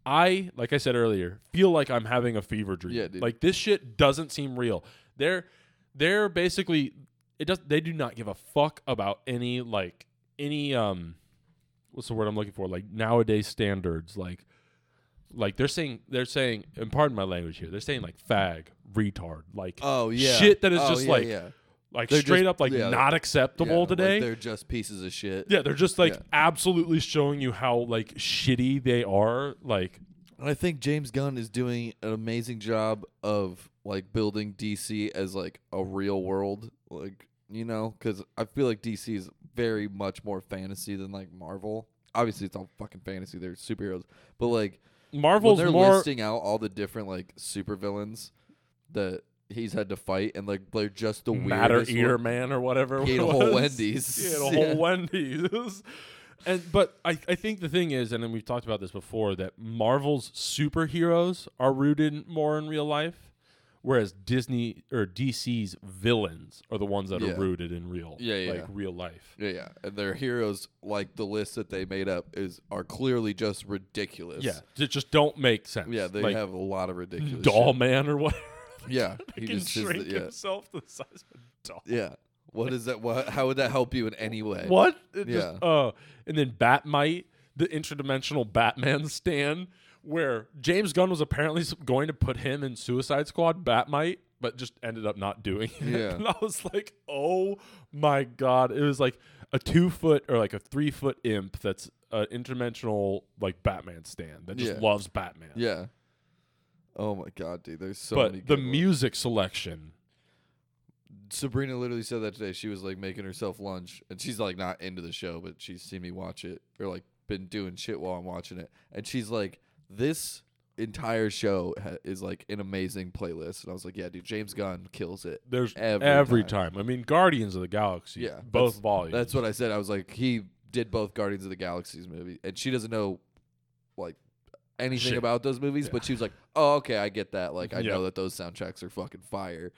I like I said earlier, feel like I'm having a fever dream. Yeah, dude. Like this shit doesn't seem real. They're they're basically it does. They do not give a fuck about any like any um, what's the word I'm looking for? Like nowadays standards. Like like they're saying they're saying and pardon my language here. They're saying like fag, retard, like Oh yeah, Shit that is Oh, just yeah, like yeah. like They're straight just- up like yeah, not acceptable Yeah, like, today. they're just pieces of shit. yeah, they're just like absolutely showing you how like shitty they are. Like And I think James Gunn is doing an amazing job of like building DC as like a real world, like you know, because I feel like DC is very much more fantasy than like Marvel. Obviously, it's all fucking fantasy; they're superheroes, but like when they're more listing out all the different like supervillains that he's had to fight, and like they're just the Matter weirdest Eater one- Man or whatever. He ate it a whole was. Wendy's. He ate a Yeah. whole Wendy's. And but I, I think the thing is, and then we've talked about this before, that Marvel's superheroes are rooted more in real life, whereas Disney or DC's villains are the ones that Yeah. are rooted in real, Yeah, yeah, like real life. Yeah, yeah, and their heroes, like the list that they made up, is are clearly just ridiculous. Yeah, that just don't make sense. Yeah, they like have a lot of ridiculous. Doll shit. Man or what? [LAUGHS] Yeah, [LAUGHS] he can just shrink the, yeah, himself to the size of a doll. yeah. What is that? What? How would that help you in any way? What? It Yeah. Just, uh, and then Batmite, the interdimensional Batman [LAUGHS] stand, where James Gunn was apparently going to put him in Suicide Squad, Batmite, but just ended up not doing it. Yeah. And [LAUGHS] I was like, oh my god! It was like a two foot or like a three foot imp that's an interdimensional like Batman stand that just Yeah. loves Batman. Yeah. Oh my god, dude! There's so but many. the ones. music selection, Sabrina literally said that today. She was like making herself lunch, and she's like not into the show, but she's seen me watch it or like been doing shit while I'm watching it, and she's like, "This entire show ha- is like an amazing playlist." And I was like, "Yeah, dude, James Gunn kills it." there's Every every, time. I mean, Guardians of the Galaxy, Yeah, both that's- volumes. That's what I said. I was like, he did both Guardians of the Galaxies movie, and she doesn't know like anything Shit. about those movies, but she was like, "Oh, okay, I get that. Like, I Yeah. know that those soundtracks are fucking fire."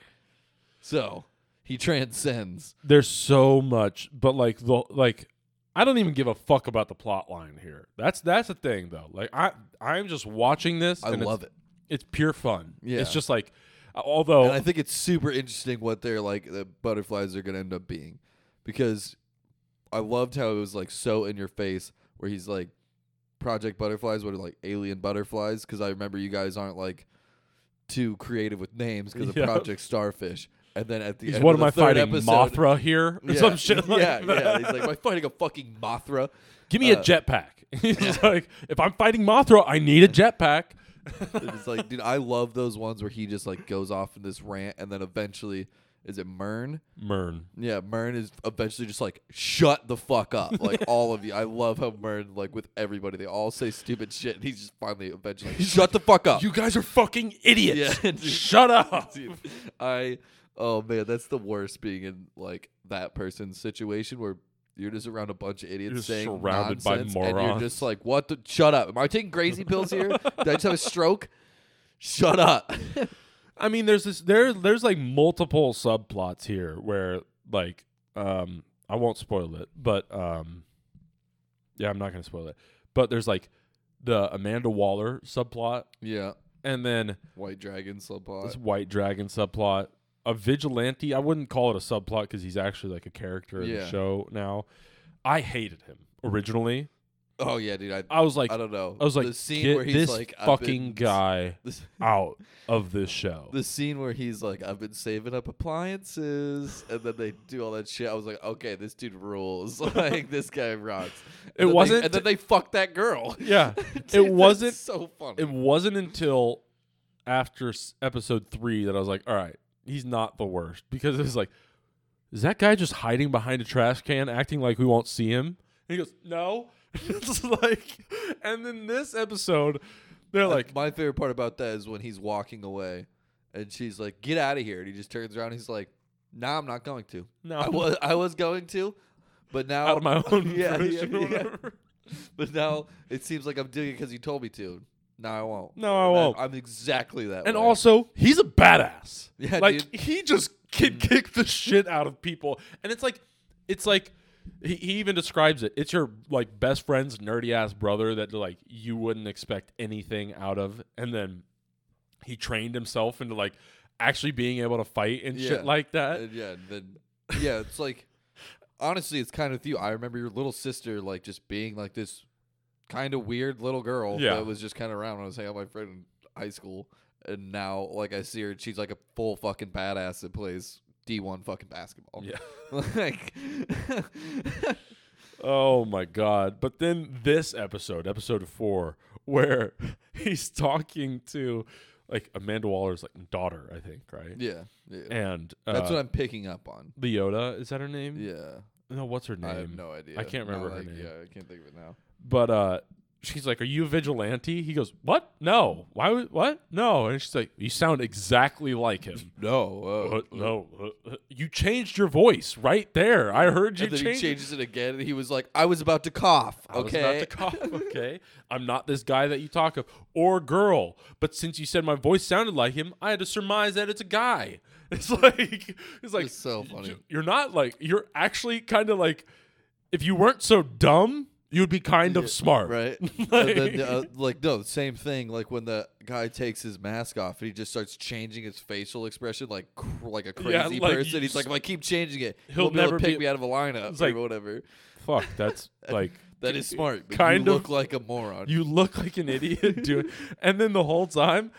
So he transcends. there's so much but like the like I don't even give a fuck about the plot line here. That's that's the thing though. Like I I'm just watching this. I love it. It's pure fun. Yeah. It's just like, although And I think it's super interesting what they're like the butterflies are gonna end up being, because I loved how it was like so in your face where he's like Project Butterflies, what are like alien butterflies? Because I remember you guys aren't like too creative with names because of [LAUGHS] Project Starfish. And then at the he's end what of am the I third fighting? episode, Mothra here or Yeah, some shit [LAUGHS] like yeah, that. yeah. He's like, am I fighting a fucking Mothra? Give me a uh, jetpack. [LAUGHS] He's like, if I'm fighting Mothra, I need a jetpack. [LAUGHS] It's like, dude, I love those ones where he just like goes off in this rant, and then eventually, is it Murn? Murn. Yeah, Murn is eventually just like, shut the fuck up, like all of you. I love how Murn, like with everybody, they all say stupid shit, and he's just finally eventually, shut the fuck up. You guys are fucking idiots. Yeah, dude. Shut up. Dude, I, oh man, that's the worst being in like that person's situation where. You're just around a bunch of idiots just saying surrounded by nonsense, and you're just like, "What? The, shut up! Am I taking crazy pills here? Did I just have a stroke? Shut up!" [LAUGHS] I mean, there's this there there's like multiple subplots here where like um I won't spoil it, but um yeah, I'm not gonna spoil it. But there's like the Amanda Waller subplot, yeah, and then White Dragon subplot. this White Dragon subplot. A vigilante. I wouldn't call it a subplot because he's actually like a character in Yeah. the show now. I hated him originally. Oh yeah, dude. I I was like, I don't know. I was like, the scene get where he's this like, I've fucking been- guy [LAUGHS] This, [LAUGHS] out of this show. the scene where he's like, I've been saving up appliances, and then they do all that shit. I was like, okay, this dude rules. [LAUGHS] like this guy rocks. And It then they- wasn't- and then they fuck that girl. yeah, Dude, that's wasn't. so funny. It wasn't until after s- episode three that I was like, all right, he's not the worst because it's like, is that guy just hiding behind a trash can, acting like we won't see him? And he goes, no. [LAUGHS] it's like, and then this episode, they're like, my favorite part about that is when he's walking away, and she's like, "Get out of here!" And he just turns around. and He's like, "Nah, I'm not going to. no, I was I was going to, but now out of my [LAUGHS] own yeah, yeah, yeah. [LAUGHS] But now it seems like I'm doing it because you told me to. No, I won't. No, I won't. I'm exactly that. And way. also, he's a badass. [LAUGHS] Yeah, like dude. he just can mm. kick the shit out of people, and it's like, it's like, he, he even describes it. It's your like best friend's nerdy ass brother that like you wouldn't expect anything out of, and then he trained himself into like actually being able to fight and Yeah. shit like that. Yeah, then yeah, it's like honestly, it's kind of with you. I remember your little sister like just being like this kind of weird little girl Yeah. that was just kind of around when I was hanging out with my friend in high school, and now like I see her, she's like a full fucking badass that plays D one fucking basketball. Yeah. [LAUGHS] like [LAUGHS] Oh my god! But then this episode, episode four, [LAUGHS] where he's talking to like Amanda Waller's like daughter, I think, right? yeah, yeah. And uh, That's what I'm picking up on. Leota is that her name? Yeah, No, what's her name? I have no idea. I can't remember her like- name. Yeah, I can't think of it now. But uh, she's like, "Are you a vigilante?" He goes, "What? No. Why? Would, what? No." And she's like, "You sound exactly like him." [LAUGHS] No, uh, What? No, uh, uh, you changed your voice right there. I heard you And then change. he changes it again, and he was like, "I was about to cough." I was Okay, about to cough. [LAUGHS] Okay, I'm not this guy that you talk of, or girl. But since you said my voice sounded like him, I had to surmise that it's a guy. [LAUGHS] It's like it's like It's so funny. You're not like you're actually kind of like if you weren't so dumb, you'd be kind of smart, right? [LAUGHS] Like- then, uh, like no, same thing. Like when the guy takes his mask off and he just starts changing his facial expression, like cr- like a Yeah, crazy like person. He's like, if I keep changing it, He'll he'll never never pick be- me out of a lineup It's or like- whatever. Fuck, that's [LAUGHS] like That is smart. But kind you of- look like a moron. You look like an idiot doing, [LAUGHS] and then the whole time,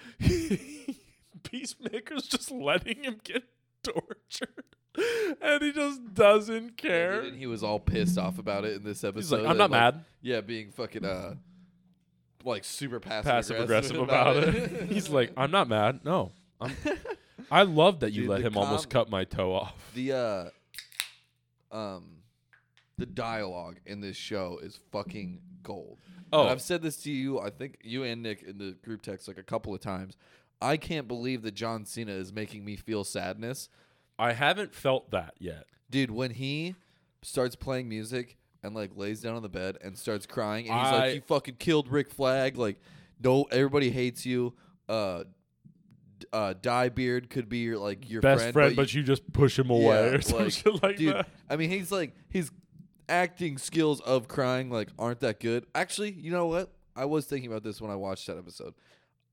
Peacemaker's just letting him get tortured, and he just doesn't care. and he was all pissed off about it in this episode. He's like, I'm not mad. Yeah, being fucking uh, like super passive, Passive aggressive about it. [LAUGHS] He's like, I'm not mad. No, I'm, [LAUGHS] I love that you Dude, let him almost cut my toe off. the uh um the dialogue in this show is fucking gold. Oh, And I've said this to you, I think you and Nick in the group text like a couple of times. I can't believe that John Cena is making me feel sadness. I haven't felt that yet. Dude, when he starts playing music and like lays down on the bed and starts crying and he's I- like, You fucking killed Rick Flag, like no everybody hates you. Uh d- uh Diebeard could be your like your Best friend, but you just push him away Yeah, [LAUGHS] or some like, shit like dude, that. I mean, he's like his acting skills of crying like aren't that good. Actually, you know what? I was thinking about this when I watched that episode.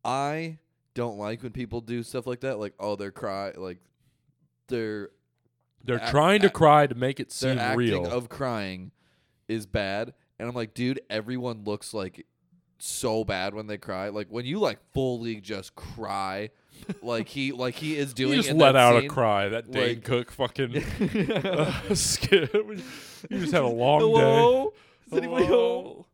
I don't like when people do stuff like that. Like, oh, they're cry like they're They're act- trying to act- cry to make it seem acting real. of crying is bad. And I'm like, dude, everyone looks like so bad when they cry. Like when you like fully just cry, like he like he is [LAUGHS] doing. you just let out a cry. That Dane like- Cook fucking [LAUGHS] uh. [LAUGHS] You just had a long Hello? day. Is anybody Hello? home?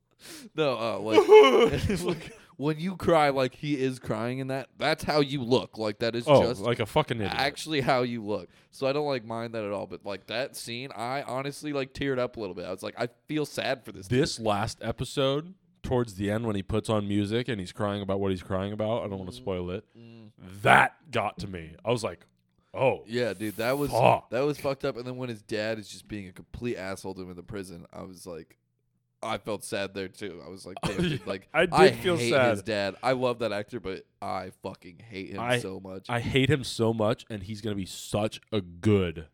No, uh, like, like, when you cry, like he is crying in that. That's how you look. Like that is oh, just like a fucking idiot. actually how you look. So I don't like mind that at all. But like that scene, I honestly like teared up a little bit. I was like, I feel sad for this. dude. this last episode, towards the end, when he puts on music and he's crying about what he's crying about, I don't want to spoil it. Mm. That got to me. I was like, oh, Yeah, dude, that was Fuck. that was fucked up. And then when his dad is just being a complete asshole to him in the prison, I was like, I felt sad there too. I was like, [LAUGHS] dude, Yeah, like I did feel hate sad. his dad. I love that actor, but I fucking hate him I- so much. I hate him so much, and he's gonna be such a good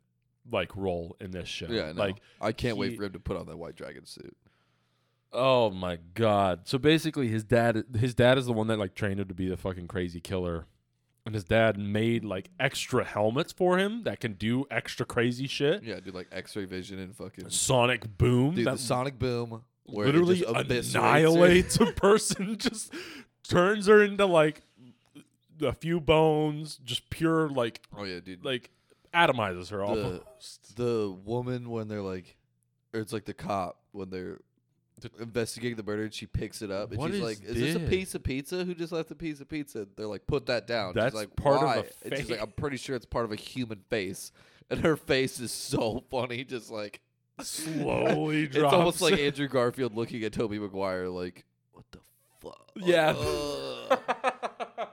like role in this show. yeah, no, like I can't wait for him to put on that white dragon suit. Oh my god. So basically his dad his dad is the one that like trained him to be the fucking crazy killer. And his dad made like extra helmets for him that can do extra crazy shit. Yeah, do like X-ray vision and fucking Sonic boom dude, that the sonic boom, where it literally just eviscerates her. annihilates a person [LAUGHS] just turns her into like a few bones, just pure like Oh yeah, dude. like atomizes her The- almost. the woman when they're like, or it's like the cop when they're investigating the murder and she picks it up and What she's is like, "Is this a piece of pizza? Who just left a piece of pizza?" They're like, "Put that down." That's she's like, part of a "Why?" And she's like, face. "I'm pretty sure it's part of a human face," and her face is so funny, just like Slowly [LAUGHS] It's almost like Andrew Garfield looking at Toby Maguire, like, "What the fuck?" Yeah. [LAUGHS]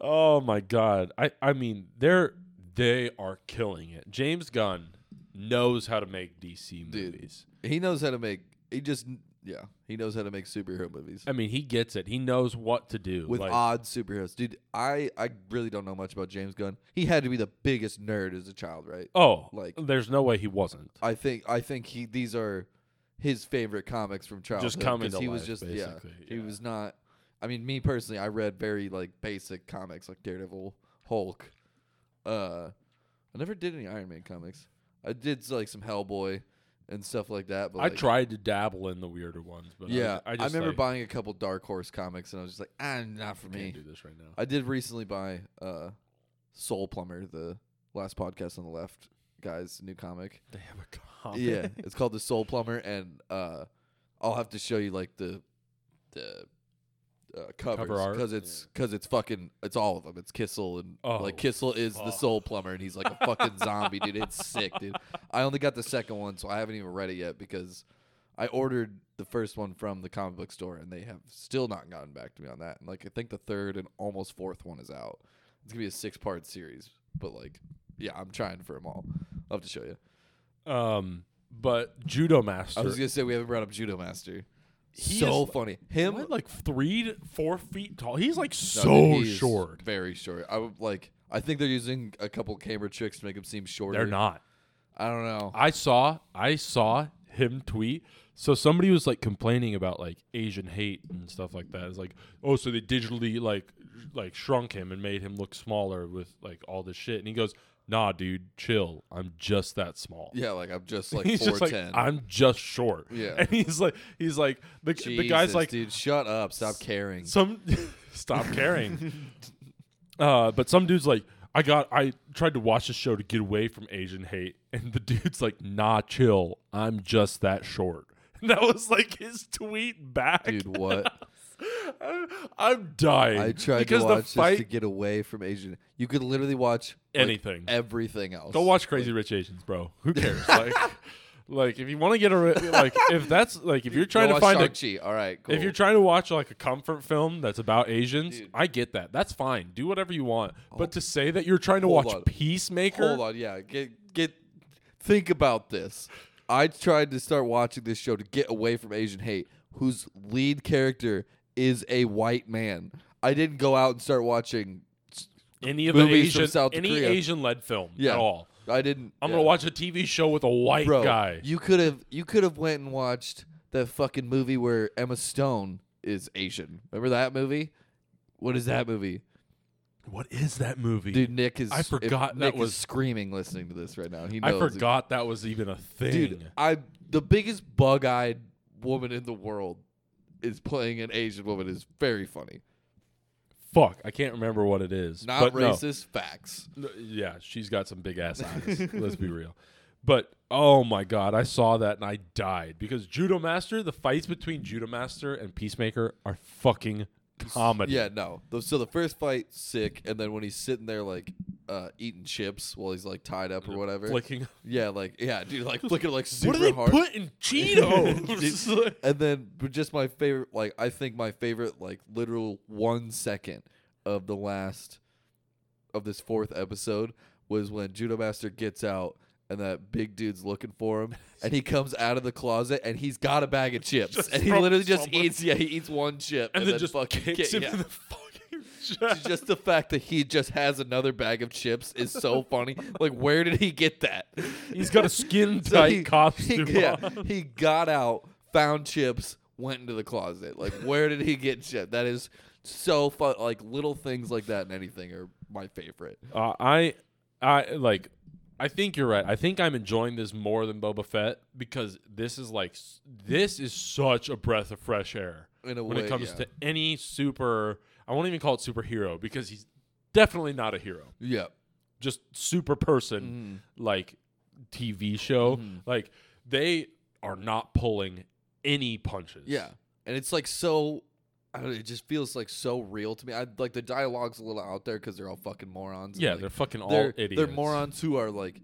Oh my god. I I mean they're they are killing it. James Gunn knows how to make DC Dude. movies. he knows how to make. He just, yeah, he knows how to make superhero movies. I mean, he gets it. He knows what to do. with like, odd superheroes. Dude, I I really don't know much about James Gunn. He had to be the biggest nerd as a child, right? oh, like- there's no way he wasn't. I think I think he these are his favorite comics from childhood. Just coming 'cause to he was life, just basically, yeah. He yeah. was not I mean, me personally, I read very like basic comics like Daredevil, Hulk. Uh I never did any Iron Man comics. I did like some Hellboy and stuff like that, but I like, tried to dabble in the weirder ones, but Yeah, I, I I, remember like, buying a couple Dark Horse comics, and I was just like, ah, not for me. can't do this right now. I did recently buy uh, Soul Plumber, the last podcast on the left guy's new comic. they have a comic. Yeah, [LAUGHS] it's called the Soul Plumber, and uh, I'll have to show you like the the uh, covers art? because it's because it's fucking it's all of them. It's Kissel and Oh, like Kissel is the fuck. Soul Plumber, and he's like a fucking [LAUGHS] zombie, dude. It's sick, dude. I only got the second one, so I haven't even read it yet because I ordered the first one from the comic book store, and they have still not gotten back to me on that. And like I think the third and almost fourth one is out. It's gonna be a six part series, but like yeah, I'm trying for them all. I'll have to show you. Um, but Judo Master. I was gonna say we haven't brought up Judo Master. So funny. Him what, like three to four feet tall. He's like no, so dude, short. very short. I would like. I think they're using a couple camera tricks to make him seem shorter. They're not. I don't know. I saw I saw him tweet. So somebody was like complaining about like Asian hate and stuff like that. It's like, oh, so they digitally like like shrunk him and made him look smaller with like all this shit. And he goes, Nah, dude, chill. I'm just that small. yeah, like I'm just [LAUGHS] like he's four just like. I'm just short. Yeah. [LAUGHS] And he's like, he's like, the, the guy's like, dude, shut up, stop caring. some [LAUGHS] stop caring. uh, but some dude's like, I got, I tried to watch the show to get away from Asian hate, and the dude's like, Nah, chill. I'm just that short. And that was like his tweet back. Dude, what? I'm, dying. I tried because to the watch fight this to get away from Asian. You could literally watch like, anything. everything else. Go watch Crazy Rich Asians, bro. Who [LAUGHS] cares? like, like if you want to get a like if that's like if you're trying Go to find a Shang-Chi. All right, cool. If you're trying to watch like a comfort film that's about Asians, Dude. I get that. That's fine. Do whatever you want. But to say that you're trying to Hold watch on. Peacemaker, Hold on, yeah. Get get think about this. I tried to start watching this show to get away from Asian hate, whose lead character is a white man. I didn't go out and start watching any of the Movies from Asian, South any Korea. Asian led film Yeah. at all. I didn't. I'm yeah. gonna watch a TV show with a white Bro, guy. You could have you could have went and watched that fucking movie where Emma Stone is Asian. Remember that movie? What is that movie? What is that movie? Dude, Nick is. I forgot that Nick was- is screaming listening to this right now. He I forgot that was even a thing. Dude, I the biggest bug-eyed woman in the world is playing an Asian woman is very funny. Fuck, I can't remember what it is. Not but no. racist facts. No, yeah, she's got some big ass eyes. let's be real. But oh my god, I saw that and I died because Judo Master, the fights between Judo Master and Peacemaker are fucking comedy. Yeah, no. So the first fight, sick, and then when he's sitting there like uh, eating chips while he's like tied up or whatever. flicking. Yeah, like yeah, dude, like [LAUGHS] flicking like super What do they hard. put in Cheetos? [LAUGHS] and then, but just my favorite, like I think my favorite, like literal one second of the last of this fourth episode was when Judo Master gets out and that big dude's looking for him, and he comes out of the closet and he's got a bag of chips, [LAUGHS] Just and he literally just eats. Yeah, he eats one chip and, then, just fucking kicks him yeah. in the chest. [LAUGHS] just the fact that he just has another bag of chips is so [LAUGHS] funny. Like, where did he get that? He's got a skin [LAUGHS] So tight he- costume. He, yeah, he got out, found chips, went into the closet. Like, where did he get chips? That is so fun. Like, little things like that and anything are my favorite. Uh, I, I like. I think you're right. I think I'm enjoying this more than Boba Fett because this is like this is such a breath of fresh air In a when way, it comes yeah. to any super. I won't even call it superhero because he's definitely not a hero. yeah. Just super person Mhm. like TV show. Mhm. Like they are not pulling any punches. Yeah, and it's like so. I don't know, it just feels like so real to me. I like the dialogue's a little out there because they're all fucking morons. yeah. like, they're fucking all they're, idiots. They're morons who are like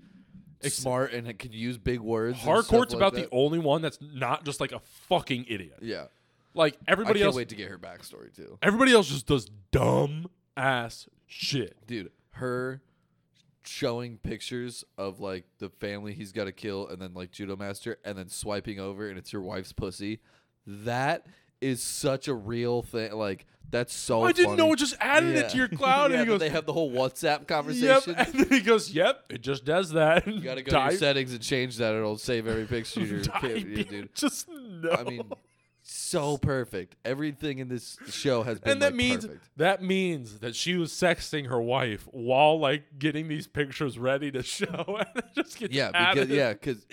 smart and can use big words. stuff like about that. the only one that's not just like a fucking idiot. Yeah, Like everybody I can't else, wait to get her backstory too. everybody else just does dumb ass shit. dude her showing pictures of like the family he's got to kill and then like judo master and then swiping over and it's your wife's pussy that is such a real thing like that's so I didn't know it just added it to your [LAUGHS] cloud. yeah, and he goes, they have the whole whatsapp yep. conversation And [LAUGHS] then he goes, yep, it just does that. you gotta go to your settings and change that it'll save every picture [LAUGHS] your kid, dude Just no. i mean so perfect everything in this show has been and that like, means perfect. that means that she was sexting her wife while like getting these pictures ready to show, [LAUGHS] and it just gets Yeah, added. because yeah, because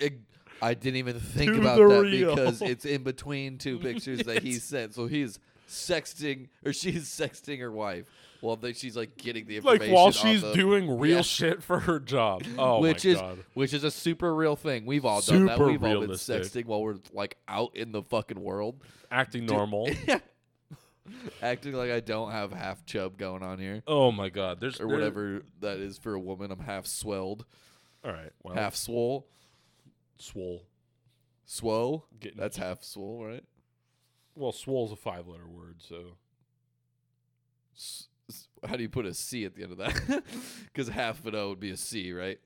I didn't even [LAUGHS] think about that reel. because [LAUGHS] it's in between two pictures that he sent. So he's sexting or she's sexting her wife while they, she's like getting the information. like while she's the- doing real Yeah. shit for her job. [LAUGHS] Oh which my is god. which is a super real thing. We've all done that. Super We've all been realistic. sexting while we're like out in the fucking world, Acting Dude, normal. [LAUGHS] acting like I don't have half chub going on here oh my god. There's or there- whatever that is for a woman. I'm half swelled, All right. Well, half swole, swole. swole. Getting That's half swole, right? well, swole's a five letter word, so s- how do you put a C at the end of that? [LAUGHS] Because half of an O would be a C, right?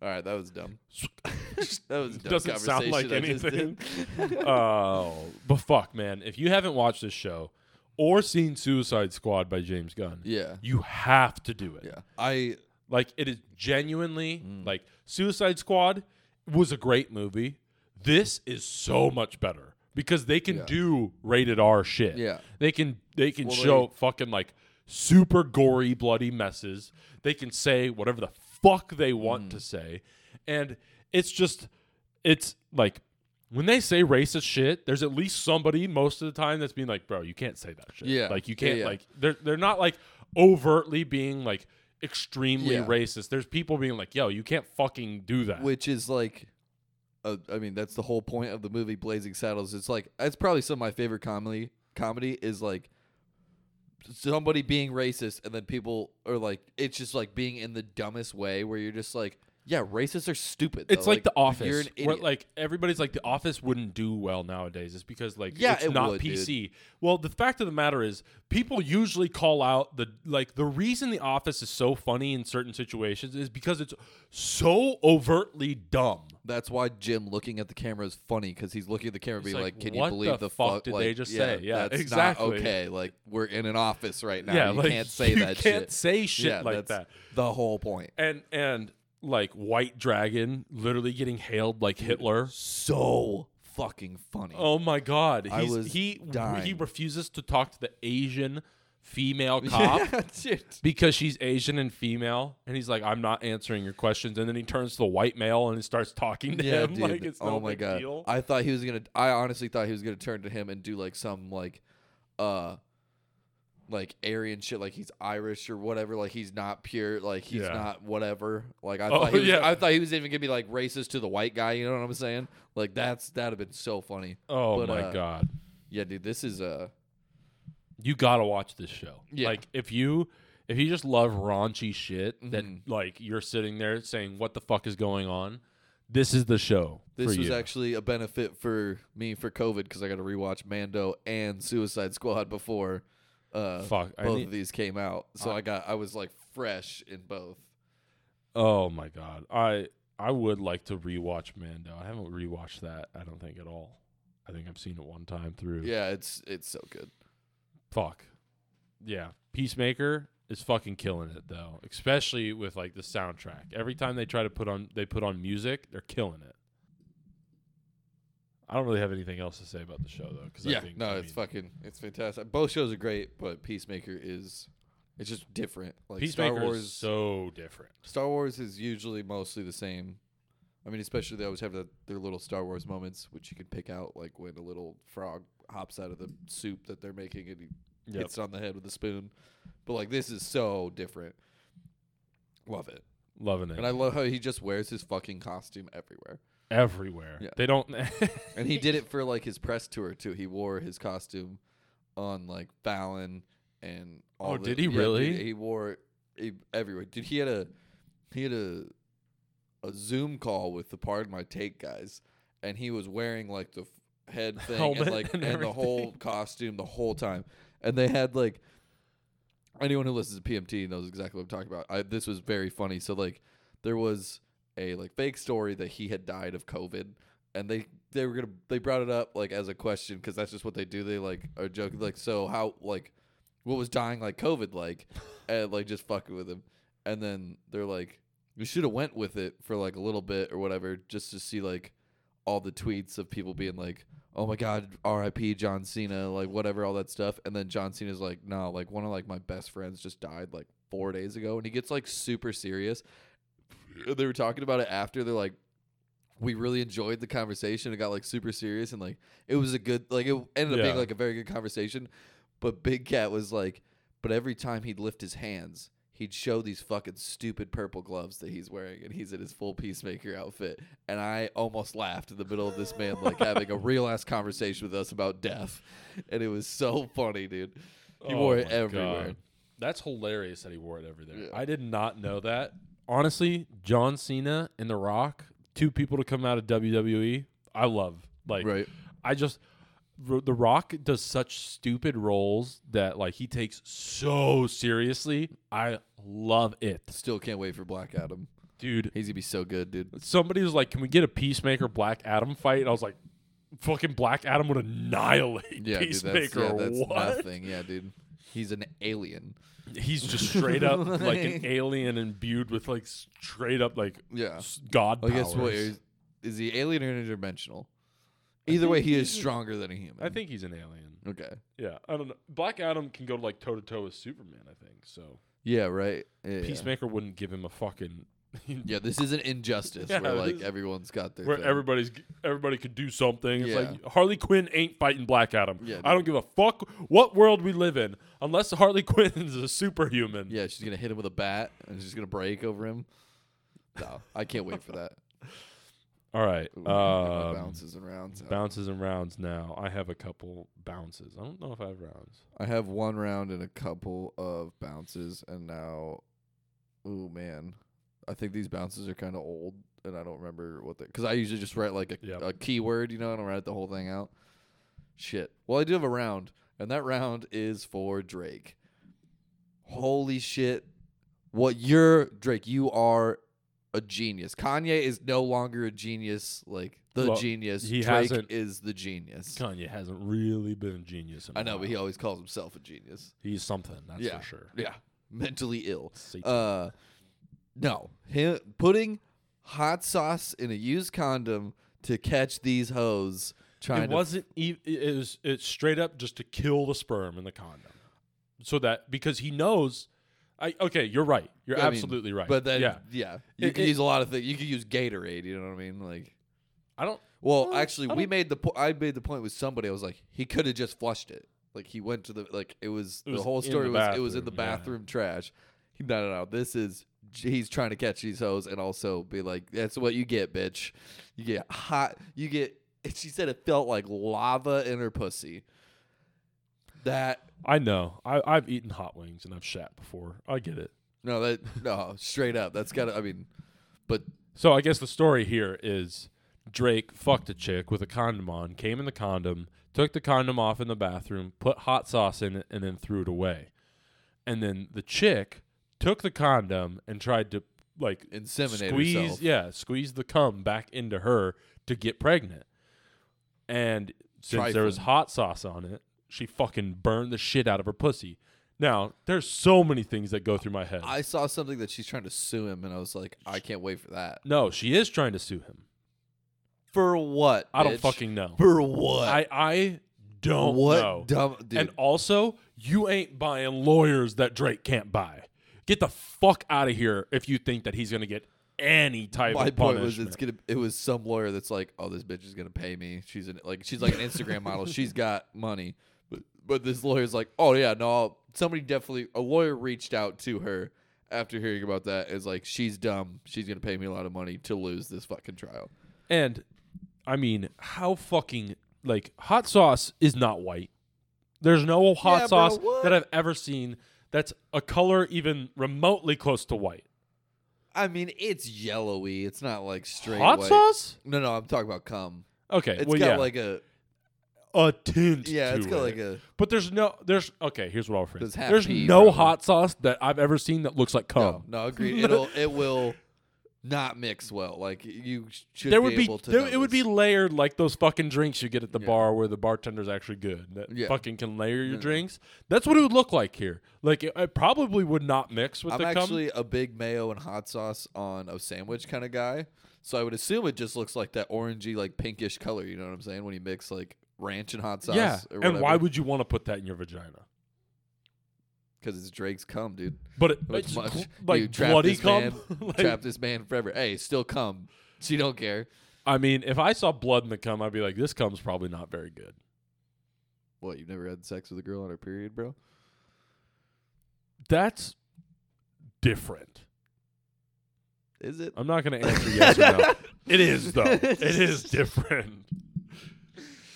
All right, that was dumb. [LAUGHS] that was dumb Doesn't sound like anything. [LAUGHS] Oh, but fuck, man! If you haven't watched this show or seen Suicide Squad by James Gunn, yeah, you have to do it. yeah. I Like it is genuinely Mm. like Suicide Squad was a great movie. This is so much better because they can Yeah. do rated R shit. yeah. They can they can Well, show fucking like super gory bloody messes. They can say whatever the fuck they want Mm. to say. And it's just it's like when they say racist shit, there's at least somebody most of the time that's being like, "Bro, you can't say that shit." Yeah. Like you can't yeah. like they're they're not like overtly being like extremely Yeah. racist. There's people being like, "Yo, you can't fucking do that." which is like uh, I mean that's the whole point of the movie Blazing Saddles. It's like it's probably some of my favorite comedy comedy is like somebody being racist and then people are like it's just like being in the dumbest way where you're just like Yeah, racists are stupid. It's though. like, The Office, where like everybody's like The Office wouldn't do well nowadays. It's because like Yeah, it's it not would, dude. PC. Well, the fact of the matter is, people usually call out the like the reason The Office is so funny in certain situations is because it's so overtly dumb. That's why Jim looking at the camera is funny because he's looking at the camera, being like, like, "Can you believe the the, fuck did like, they just yeah, say?" Yeah, that's exactly. Not okay, like we're in an office right now. yeah, you like can't say [LAUGHS] you that can't shit. say shit yeah, like that. The whole point. And and like White Dragon literally getting hailed like Hitler. So fucking funny. Oh my god. I was he he refuses to talk to the Asian female [LAUGHS] cop yeah, because she's Asian and female and he's like I'm not answering your questions and then he turns to the white male and he starts talking to Yeah, him [LAUGHS] dude. like it's no oh my big god. deal. I thought he was gonna. I honestly thought he was gonna turn to him and do like some like, uh, like Aryan shit. Like he's Irish or whatever. Like he's not pure. Like he's Yeah. not whatever. Like I Oh, thought. He was, yeah. I thought he was even gonna be like racist to the white guy. You know what I'm saying? Like that's that'd have been so funny. oh but, my uh, god. Yeah, dude. This is uh. You got to watch this show. Yeah. Like if you if you just love raunchy shit that Mhm. like you're sitting there saying what the fuck is going on, this is the show. This for was you. actually a benefit for me for COVID because I got to rewatch Mando and Suicide Squad before uh, fuck. I both need- of these came out. So I- I got I was like fresh in both. Oh my god. I I would like to rewatch Mando. I haven't rewatched that, I don't think at all. I think I've seen it one time through. Yeah, it's it's so good. Fuck. Yeah. Peacemaker is fucking killing it though. Especially with like the soundtrack. Every time they try to put on they put on music, they're killing it. I don't really have anything else to say about the show though. Cause I Yeah, think, no, I it's mean, fucking it's fantastic. Both shows are great, but Peacemaker is it's just different. Like Peacemaker Star Wars, is so different. Star Wars is usually mostly the same. I mean, especially they always have the, their little Star Wars moments, which you can pick out, like when a little frog hops out of the soup that they're making and he Yep. hits it on the head with a spoon. But like this is so different. Love it, Loving it. and I love how he just wears his fucking costume everywhere. Everywhere. Yeah. They don't [LAUGHS] And he did it for like his press tour too. He wore his costume on like Fallon and all Oh, the- did he yeah, really? he wore it he, everywhere. Dude, he had a he had a a Zoom call with the Pardon My Take guys, and he was wearing like the f- head [LAUGHS] thing Helmet and like and and, the whole costume the whole time. And they had like anyone who listens to PMT knows exactly what I'm talking about. I, this was very funny. So like there was a like fake story that he had died of COVID, and they they were gonna they brought it up like as a question because that's just what they do. They like are joking like so how like what was dying like COVID like? [LAUGHS] And like just fucking with him, and then they're like we should have went with it for like a little bit or whatever just to see like all the tweets of people being like oh my god r.i.p john cena like whatever all that stuff and then john cena's like no like one of like my best friends just died like four days ago and he gets like super serious they were talking about it after they're like we really enjoyed the conversation it got like super serious and like it was a good like it ended up being like a very good conversation but big cat was like but every time he'd lift his hands he'd show these fucking stupid purple gloves that he's wearing and he's in his full peacemaker outfit and i almost laughed in the middle of this man like having a [LAUGHS] real ass conversation with us about death and it was so funny dude he Oh wore it my everywhere God. That's hilarious that he wore it everywhere. Yeah. I did not know that. Honestly, John Cena and The Rock, two people to come out of WWE, I love. Like, right I just The Rock does such stupid roles that like he takes so seriously. I love it, still can't wait for black adam dude. he's gonna be so good dude Somebody was like, "Can we get a Peacemaker Black Adam fight?" And I was like, "Fucking Black Adam would annihilate yeah dude, that's, Peacemaker." yeah, that's what? nothing yeah dude he's an alien He's just straight up [LAUGHS] like an alien imbued with like straight up like yeah s- god I guess what is, is he alien or interdimensional? Either way, he is stronger than a human. I think he's an alien. Okay. Yeah, I don't know. Black Adam can go like toe to toe with Superman. I think so. Yeah. Right. Yeah, yeah. Peacemaker wouldn't give him a fucking [LAUGHS] Yeah. This isn't injustice Yeah, where like this- everyone's got their where thing. everybody's everybody could do something. It's Yeah. like Harley Quinn ain't fighting Black Adam. Yeah, I don't give a fuck what world we live in, unless Harley [LAUGHS] Quinn is a superhuman. Yeah, she's gonna hit him with a bat and she's gonna break over him. No, I can't wait for that. [LAUGHS] All right. Ooh, my Um, bounces and rounds. out. bounces and rounds. Now I have a couple bounces. I don't know if I have rounds. I have one round and a couple of bounces, and now, oh man, I think these bounces are kind of old, and I don't remember what they. Because I usually just write like a, Yep. a keyword, you know, I don't write the whole thing out. Shit. Well, I do have a round, and that round is for Drake. Holy shit! What you're Drake? You are a genius. Kanye is no longer a genius. Like the Well, genius. he Drake hasn't- is the genius. Kanye hasn't really been a genius. In I know, but he always calls himself a genius. he's something. That's Yeah. for sure. Yeah, mentally ill. Uh, no, him putting hot sauce in a used condom to catch these hoes trying it to. wasn't. e- It was. It's straight up just to kill the sperm in the condom, so that because he knows. I okay. You're right. You're I mean, absolutely right. but then, yeah, yeah, you It- can it- use a lot of things. You could use Gatorade. You know what I mean? Like, I don't. well, actually, I we made the. Po- I made the point with somebody. I was like, he could have just flushed it. Like he went to the like it was, It the was whole story the was it was in the bathroom, yeah. trash. He no no no. This is he's trying to catch these hoes and also be like, that's what you get, bitch. You get hot. You get. and [LAUGHS] She said it felt like lava in her pussy. That I know. I, I've eaten hot wings and I've shat before. I get it. no that no straight up. That's gotta. I mean, but So I guess the story here is Drake fucked a chick with a condom on, came in the condom, took the condom off in the bathroom, put hot sauce in it, and then threw it away. And then the chick took the condom and tried to like inseminate squeeze, herself. yeah, squeeze the cum back into her to get pregnant. And since there was hot sauce on it, she fucking burned the shit out of her pussy. Now, there's so many things that go through my head. I saw something that she's trying to sue him, and I was like, I can't wait for that. no, she is trying to sue him. For what? I don't bitch? fucking know. For what? I I don't what know. dumb dude? And also, you ain't buying lawyers that Drake can't buy. Get the fuck out of here if you think that he's gonna get any type my of point punishment. was it's gonna it was some lawyer that's like oh this bitch is gonna pay me she's an, like she's like an instagram model she's got money but but this lawyer's like oh yeah no I'll, somebody definitely a lawyer reached out to her after hearing about that is like she's dumb she's gonna pay me a lot of money to lose this fucking trial and I mean, how fucking like hot sauce is not white. There's no hot Yeah, bro, sauce what? that I've ever seen that's a color even remotely close to white. i mean it's yellowy it's not like straight hot white. sauce? no no i'm talking about cum Okay, It's well got yeah, like a a tint. yeah it's to got it. like a But there's no there's okay. Here's what I'll phrase. There's half There's pea, no probably. hot sauce that I've ever seen that looks like cum. no no agreed it'll it will not mix well like you should there would be, able to there, it would be layered like those fucking drinks you get at the Yeah. bar where the bartender's actually good that Yeah. fucking can layer your Yeah. drinks. That's what it would look like here. Like it, it probably would not mix with I'm the cum. actually a big mayo and hot sauce on a sandwich kind of guy. So I would assume it just looks like that orangey, like pinkish color. You know what I'm saying? When you mix like ranch and hot sauce. yeah. And why would you want to put that in your vagina? Because it's Drake's cum, dude. But it, It's much- cl- you like trapped bloody this cum. man- [LAUGHS] Like, Trap this man forever. Hey, still cum. She don't care. I mean, if I saw blood in the cum, I'd be like, this cum's probably not very good. What? You've never had sex with a girl on her period, bro? That's different. Is it? I'm not going to answer yes or no. [LAUGHS] It is though. It is different.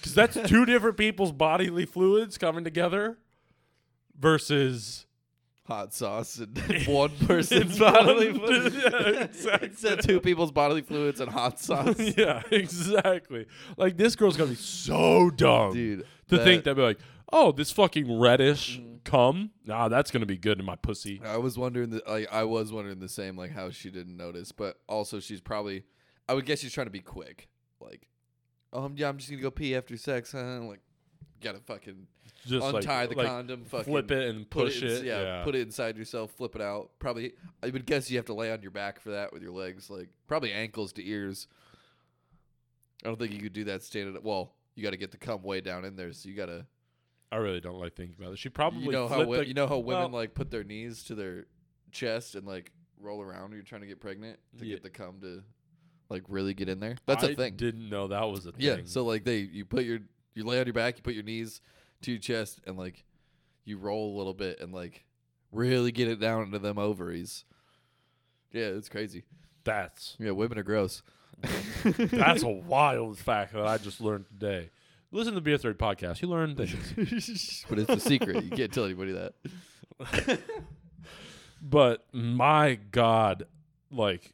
Cuz that's two different people's bodily fluids coming together versus Hot sauce and [LAUGHS] one person's bodily [LAUGHS] fluids. [LAUGHS] Yeah, exactly. Instead, two people's bodily fluids and hot sauce. yeah, exactly. Like this girl's going to be so dumb Dude. to that- think that be like, "Oh, this fucking reddish Mhm. cum. Nah, that's going to be good in my pussy." I was wondering the like I was wondering the same like how she didn't notice, but also she's probably I would guess she's trying to be quick. Like, um, yeah, I'm just gonna go pee after sex, huh? Like, gotta fucking Just untie like, the like condom, fucking flip it and put push it, it. ins- yeah, yeah. put it inside yourself, flip it out. Probably, I would guess you have to lay on your back for that with your legs, like probably ankles to ears. I don't think you could do that standing. up. Well, you got to get the cum way down in there, so you got to. I really don't like thinking about it. She probably You know how the- you know how women well- like put their knees to their chest and like roll around when you're trying to get pregnant to Yeah. get the cum to like really get in there. That's I a thing. Didn't know that was a thing. Yeah. So like they you put your you lay on your back, you put your knees to your chest and like you roll a little bit and like really get it down into them ovaries. Yeah, it's crazy. that's Yeah, women are gross. [LAUGHS] that's a wild fact that I just learned today. Listen to the Beer Third podcast. You learn things. [LAUGHS] but it's a secret. You can't tell anybody that. [LAUGHS] but my God, like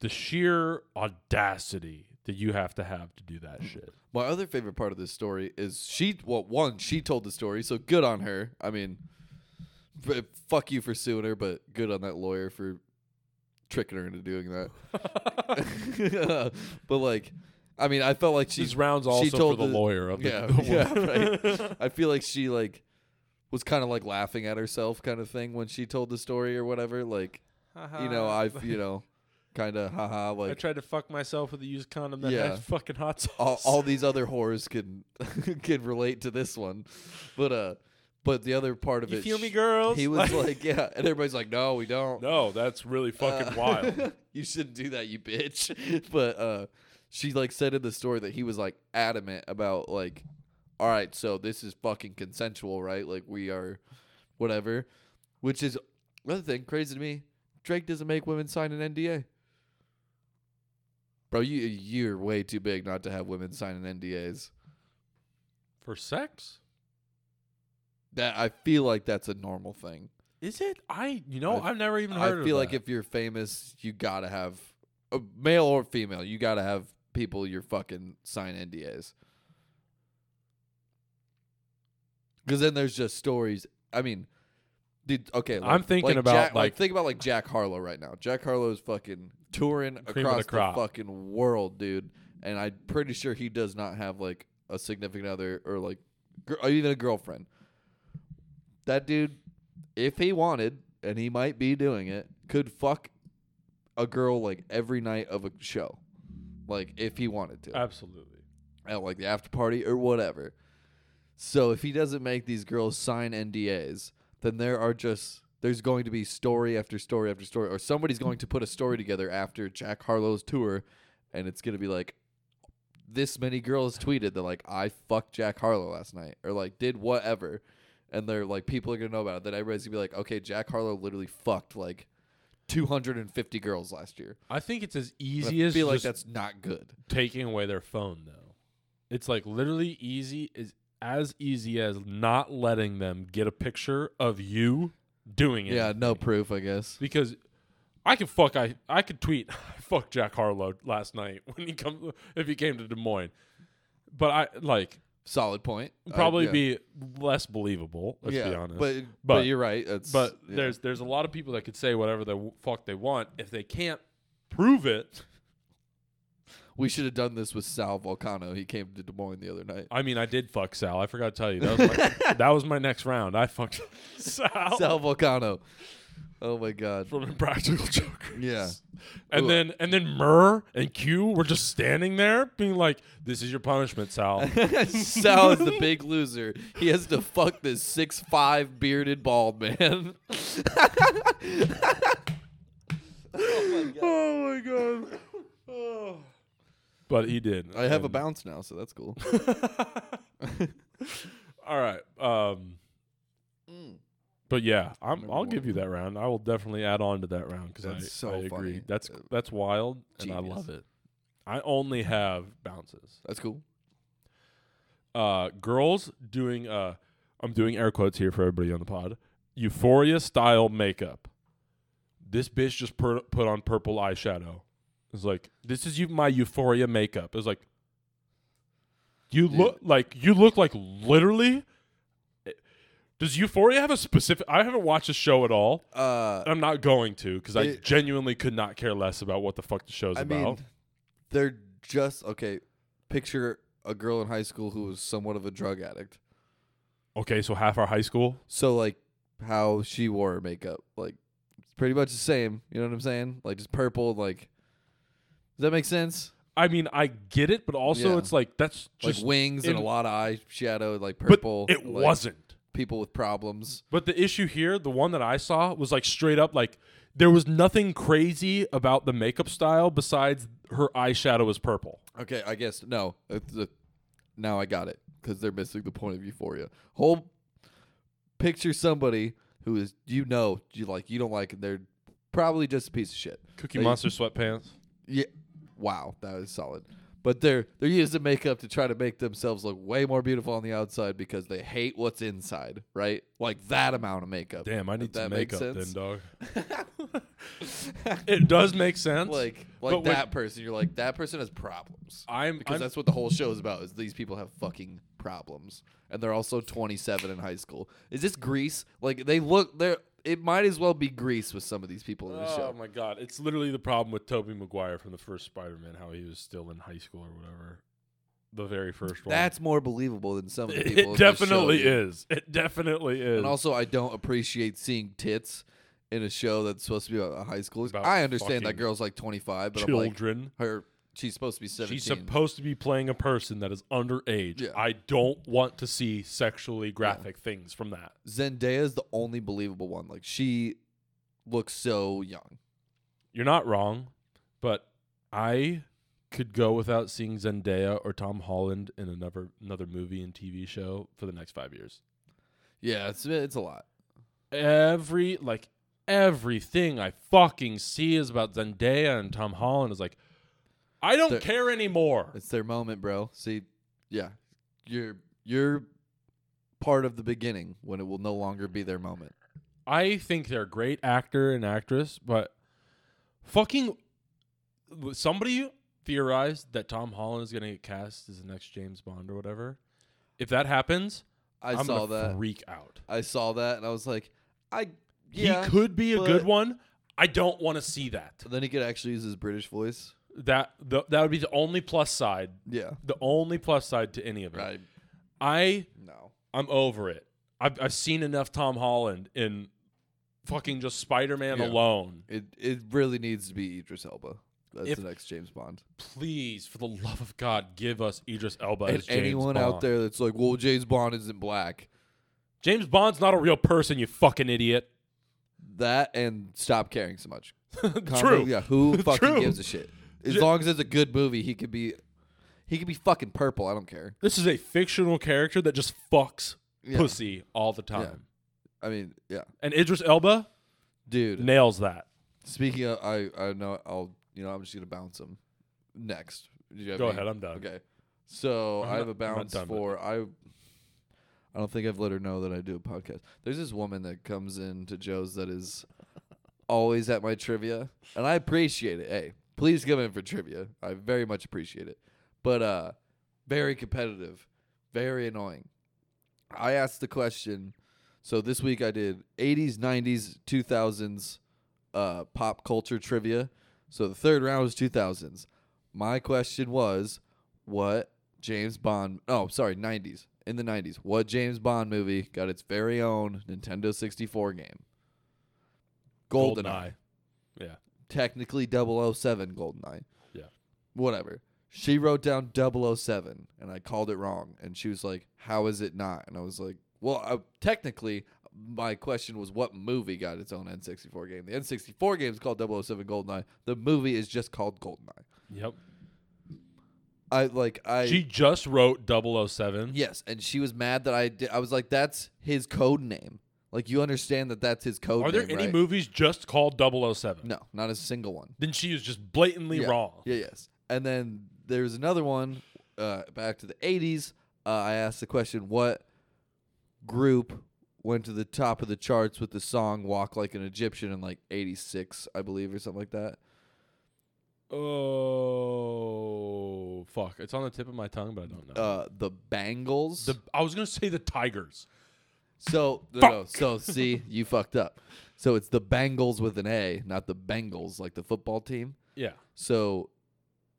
the sheer audacity that you have to have to do that shit. My other favorite part of this story is she. Well, one, she told the story, so good on her. I mean, f- fuck you for suing her, but good on that lawyer for tricking her into doing that. [LAUGHS] [LAUGHS] but like, I mean, I felt like she. These rounds she also for told the, the- lawyer of the, Yeah, [LAUGHS] the yeah, right. I feel like she like was kind of like laughing at herself, kind of thing, when she told the story or whatever. Like, you know, uh-huh. I've you know, kind of haha, I tried to fuck myself with a used condom that Yeah. had fucking hot sauce. all, all these other [LAUGHS] whores can [LAUGHS] can relate to this one, but uh, but the other part of you it, feel me, girls? He was [LAUGHS] like, yeah, and everybody's like, no, we don't. no, that's really fucking Uh, wild. you shouldn't do that, you bitch. But uh, she like said in the story that he was like adamant about like, all right, so this is fucking consensual, right? Like we are, whatever. Which is another thing crazy to me. Drake doesn't make women sign an NDA. Bro, you you're way too big not to have women sign an NDAs. For sex? That I feel like that's a normal thing. Is it? I you know, I- I've never even heard. I feel like that. if you're famous, you gotta have a male or female. You gotta have people you're fucking sign NDAs. Because then there's just stories. I mean, dude. Okay, like, I'm thinking like about, Jack, like- think about like Jack Harlow right now. Jack Harlow is fucking touring Cream of across the the, crop. fucking world, dude. And I'm pretty sure he does not have like a significant other or like gr- or uh, even a girlfriend. That dude, if he wanted, and he might be doing it, could fuck a girl like every night of a show, like if he wanted to Absolutely. at like the after party or whatever. So if he doesn't make these girls sign NDAs, then there are just there's going to be story after story after story, or somebody's going to put a story together after Jack Harlow's tour, and it's gonna be like this many girls tweeted that like I fucked Jack Harlow last night, or like did whatever, and they're like people are gonna know about it. Then everybody's gonna be like, okay, Jack Harlow literally fucked like 250 girls last year. I think it's as easy I as feel like that's not good. taking away their phone though. It's like literally easy is as easy as not letting them get a picture of you doing it. Yeah, no proof, I guess. Because I could fuck I I could tweet [LAUGHS] fuck Jack Harlow last night [LAUGHS] when he comes if he came to Des Moines. But I like Solid point. I- probably yeah. be less believable, let's yeah, be honest. But, but But- you're right. But yeah. there's there's a lot of people that could say whatever the fuck they want if they can't prove it. We should have done this with Sal Vulcano. He came to Des Moines the other night. I mean, I did fuck Sal. I forgot to tell you that was my, [LAUGHS] that was my next round. I fucked [LAUGHS] Sal, Sal Vulcano. Oh my god. from Impractical [LAUGHS] Jokers. Yeah. And Ooh. then and then Murr and Q were just standing there, being like, "This is your punishment, Sal." Sal is the big loser. He has to fuck this six five bearded bald man. oh my god. oh my god. Oh. But he did. I have a And- bounce now, so that's cool. [LAUGHS] [LAUGHS] All right. Um, Mm. but yeah, I'm, Number I'll one. give you that round. I will definitely add on to that round because I, That's so I agree. funny. That's Uh, that's wild, and I genius. love it. I only have bounces. That's cool. Uh, girls doing uh, I'm doing air quotes here for everybody on the pod. Euphoria style makeup. This bitch just per- put on purple eyeshadow. It's like this is you my Euphoria makeup. It's like you Dude. look like you look like literally. Does Euphoria have a specific? I haven't watched the show at all. Uh I'm not going to because I genuinely could not care less about what the fuck the show's I about. mean, they're just okay. Picture a girl in high school who was somewhat of a drug addict. okay, so half our high school. So like how she wore her makeup, like it's pretty much the same. You know what I'm saying? Like just purple. Like does that make sense? I mean, I get it, but also Yeah. it's like that's just like wings and a lot of eye shadow, like but purple. it like, wasn't. people with problems. But the issue here, the one that I saw, was like straight up like there was nothing crazy about the makeup style besides her eyeshadow was purple. Okay, I guess no. It's the- now I got it because they're missing the point of euphoria. Whole picture somebody who is you know you like you don't like and they're probably just a piece of shit. Cookie They- Monster sweatpants. Yeah. Wow, that was solid. But they're they're using makeup to try to make themselves look way more beautiful on the outside because they hate what's inside, right? Like that amount of makeup. Damn, I If need that some makes makeup sense. then, dog. [LAUGHS] it does make sense. like But like when- that person. You're like that person has problems I'm, because I'm that's what the whole show is about. Is these people have fucking problems and they're also 27 in high school. Is this Greece? Like they look they're. It might as well be Greece with some of these people in the show. Oh show. my god, it's literally the problem with Tobey Maguire from the first Spider-Man, how he was still in high school or whatever. The very first one. That's more believable than some of the people. it in this show, definitely is. It definitely is. And also, I don't appreciate seeing tits in a show that's supposed to be about a high school. About I understand that fucking girl's like 25, but I'm like, children. her, she's supposed to be 17. She's supposed to be playing a person that is underage. Yeah. I don't want to see sexually graphic things from that. Zendaya is the only believable one. Like she looks so young. You're not wrong, but I could go without seeing Zendaya or Tom Holland in another another movie and TV show for the next five years. Yeah, it's it's a lot. Every like everything I fucking see is about Zendaya and Tom Holland is like, I don't They're- care anymore. It's their moment, bro. See, yeah, you're you're part of the beginning when it will no longer be their moment. I think they're a great actor and actress, but fucking somebody theorized that Tom Holland is gonna get cast as the next James Bond or whatever. If that happens, I am saw gonna that. freak out. I saw that, and I was like, I yeah. he could be a but- good one. I don't want to see that. Then he could actually use his British voice. That the, that would be the only plus side. Yeah. The only plus side to any of it. Right. I No. I'm over it. I've I've seen enough Tom Holland in fucking just Spider Man Yeah. alone. It it really needs to be Idris Elba. That's If- the next James Bond. Please, for the love of God, give us Idris Elba and as James anyone Bond. out there that's like, well, James Bond isn't black. James Bond's not a real person, you fucking idiot. That and stop caring so much. [LAUGHS] True. Yeah. Who [LAUGHS] fucking True. gives a shit? As J- long as it's a good movie, he could be. He could be fucking purple. I don't care. This is a fictional character that just fucks Yeah. pussy all the time. I mean, yeah, And Idris Elba dude. nails that. Speaking of, I I know I'll you know I'm just gonna bounce him next. Do you have Go any- ahead, I'm done. Okay. So I'm I have a I'm not bounce done, but- for I. I don't think I've let her know that I do a podcast. There's this woman that comes in to Joe's that is always at my trivia, and I appreciate it. Hey, please come in for trivia. I very much appreciate it. But uh, very competitive, very annoying. I asked the question. So this week I did 80s, 90s, 2000s uh, pop culture trivia. So the third round was 2000s. My question was, what James Bond? Oh, sorry, 90s. In the 90s, what James Bond movie got its very own Nintendo 64 game? GoldenEye. Yeah. Technically 007 GoldenEye. Yeah. Whatever. She wrote down 007 and I called it wrong. And she was like, How is it not? And I was like, Well, uh, technically, my question was what movie got its own N64 game? The N64 game is called 007 GoldenEye. The movie is just called GoldenEye. Yep. I like I she just wrote 007. yes, and she was mad that I did. I was like, that's his code name. Like you understand that that's his code. Are there name, any right? movies just called 007? No, not a single one. Then she is just blatantly yeah. wrong. Yeah, yes. And then there's another one uh, back to the 80s. Uh, I asked the question, what group went to the top of the charts with the song "Walk Like an Egyptian" in like '86, I believe, or something like that. Oh fuck! It's on the tip of my tongue, but I don't know. Uh, the Bangles. the I was gonna say the Tigers. So no, no, so see, you fucked up. So it's the Bangles with an A, not the Bengals like the football team. Yeah. So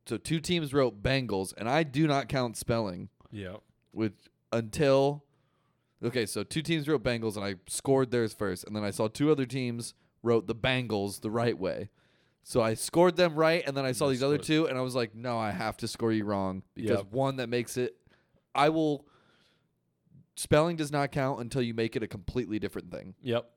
so two teams wrote Bengals, and I do not count spelling Yeah. with until okay. So two teams wrote Bengals, and I scored theirs first, and then I saw two other teams wrote the Bangles the right way. So I scored them right, and then I saw You these other split. two, and I was like, no, I have to score you wrong because Yep. one that makes it. I will. Spelling does not count until you make it a completely different thing. Yep.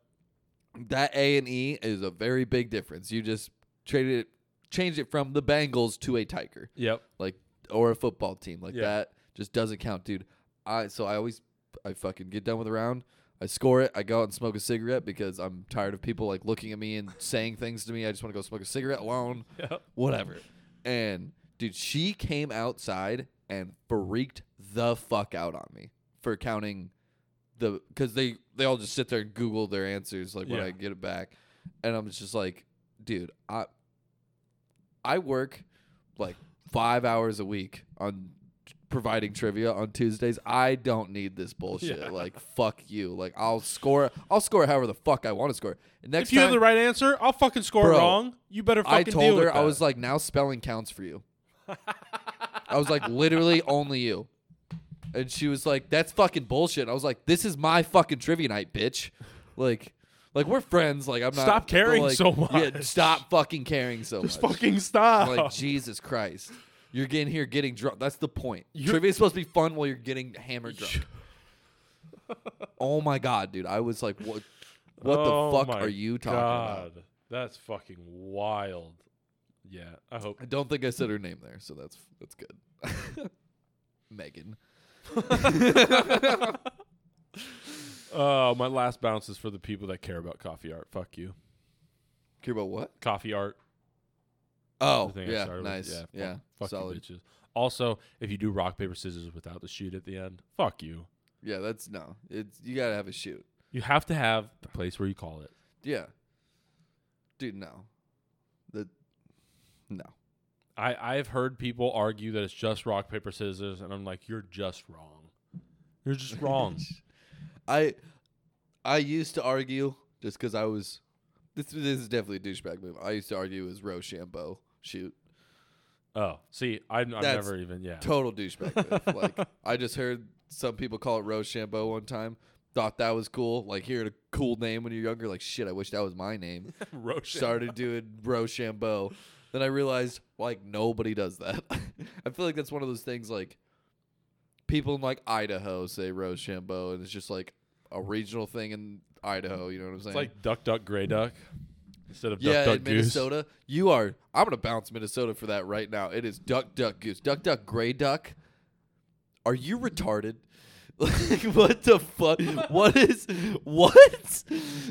That A and E is a very big difference. You just traded it, changed it from the Bangles to a Tiger, Yep. like or a football team, like Yeah. that. Just doesn't count, dude. I so I always I fucking get done with the round. I score it. I go out and smoke a cigarette because I'm tired of people like looking at me and [LAUGHS] saying things to me. I just want to go smoke a cigarette alone, [LAUGHS] Yep. whatever. And dude, she came outside and freaked the fuck out on me for counting the because they they all just sit there and Google their answers like when Yeah. I get it back, and I'm just like, dude, I I work like five hours a week on providing trivia on Tuesdays. I don't need this bullshit. Yeah. Like fuck you. Like I'll score. I'll score however the fuck I want to score. And next if you time have the right answer, I'll fucking score Bro, wrong. You better fucking I deal told with her I that. was like, now spelling counts for you. [LAUGHS] I was like, literally only you. And she was like, that's fucking bullshit. I was like, this is my fucking trivia night, bitch. Like, like we're friends. Like I'm not. Stop but, caring like, so Yeah, much. stop fucking caring so just much. fucking stop. like Jesus Christ. You're getting here getting drunk. That's the point. You're- Trivia's supposed to be fun while you're getting hammered drunk. [LAUGHS] oh my god, dude. I was like, what? What Oh the fuck are you talking about? That's fucking wild. Yeah, I hope. I don't think I said her name there, so that's that's good. [LAUGHS] Megan. [LAUGHS] Oh, my last bounce is for the people that care about coffee art. Fuck you. Care about what? Coffee art. Oh, the thing I yeah, started with. nice. Yeah, Yeah, fuck, solid. you bitches. Also, if you do rock paper scissors without the shoot at the end, fuck you. Yeah, that's no. It's you gotta have a shoot. You have to have the place where you call it. Yeah, dude, no. The no. I I've heard people argue that it's just rock paper scissors, and I'm like, you're just wrong. You're just wrong. [LAUGHS] I I used to argue just because I was. This, this is definitely a douchebag move. I used to argue it was Rochambeau shoot. oh, see, I, I've That's never even yeah. Total douchebag move. [LAUGHS] like I just heard some people call it Rochambeau one time. Thought that was cool. Like hearing a cool name when you're younger. Like shit, I wish that was my name. [LAUGHS] Rochambeau. started doing Rochambeau. Then I realized like nobody does that. [LAUGHS] I feel like that's one of those things like people in like Idaho say Rochambeau and it's just like a regional thing in Idaho, you know what I'm saying? It's like duck, duck, gray duck instead of yeah, duck, duck, in goose. Minnesota, you are. I'm gonna bounce Minnesota for that right now. It is duck, duck, goose, duck, duck, gray duck. Are you retarded? Like what the fuck? what is what?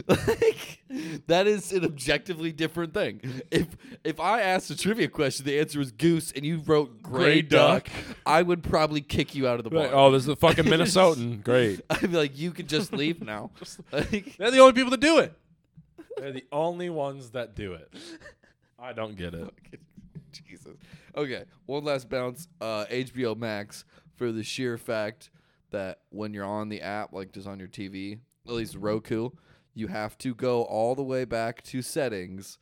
Like that is an objectively different thing. If if I asked a trivia question, the answer was goose, and you wrote gray, Gray duck, duck. I would probably kick you out of the bar. Like, oh, this is a fucking Minnesotan. [LAUGHS] Great. I'd be like, you can just leave now. [LAUGHS] Like, They're the only people that do it. [LAUGHS] They're the only ones that do it. I don't get it. Jesus. Okay, one last bounce. Uh, HBO Max for the sheer fact that when you're on the app, like just on your TV, at least Roku, you have to go all the way back to settings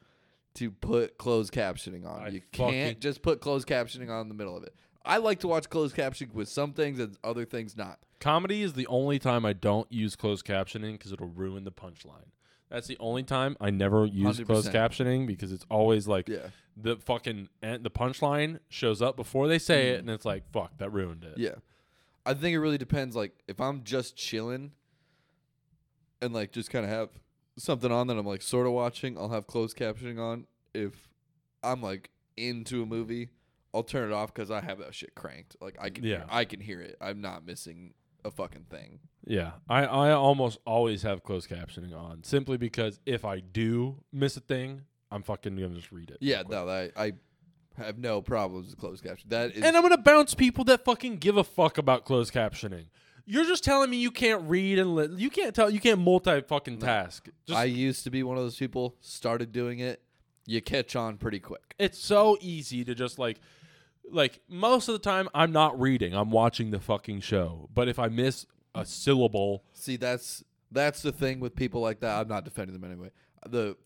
to put closed captioning on. I you can't just put closed captioning on in the middle of it. I like to watch closed captioning with some things and other things not. Comedy is the only time I don't use closed captioning because it'll ruin the punchline. That's the only time I never use closed 100%. captioning because it's always like Yeah. the fucking the punchline shows up before they say it, and it's like fuck that ruined it. Mm. Yeah. I think it really depends. Like, if I'm just chilling and, like, just kind of have something on that I'm, like, sort of watching, I'll have closed captioning on. If I'm, like, into a movie, I'll turn it off because I have that shit cranked. Like, I can, Yeah. hear, I can hear it. I'm not missing a fucking thing. Yeah, I, I almost always have closed captioning on simply because if I do miss a thing, I'm fucking gonna just read it. Yeah, no, I, I have no problems with closed captioning. That is. And I'm gonna bounce people that fucking give a fuck about closed captioning. You're just telling me you can't read and li- you can't tell you can't multi fucking task. Just, I used to be one of those people, started doing it. You catch on pretty quick. it's so easy to just like like most of the time I'm not reading, I'm watching the fucking show. But if I miss a syllable, See, that's that's the thing with people like that. I'm not defending them anyway. The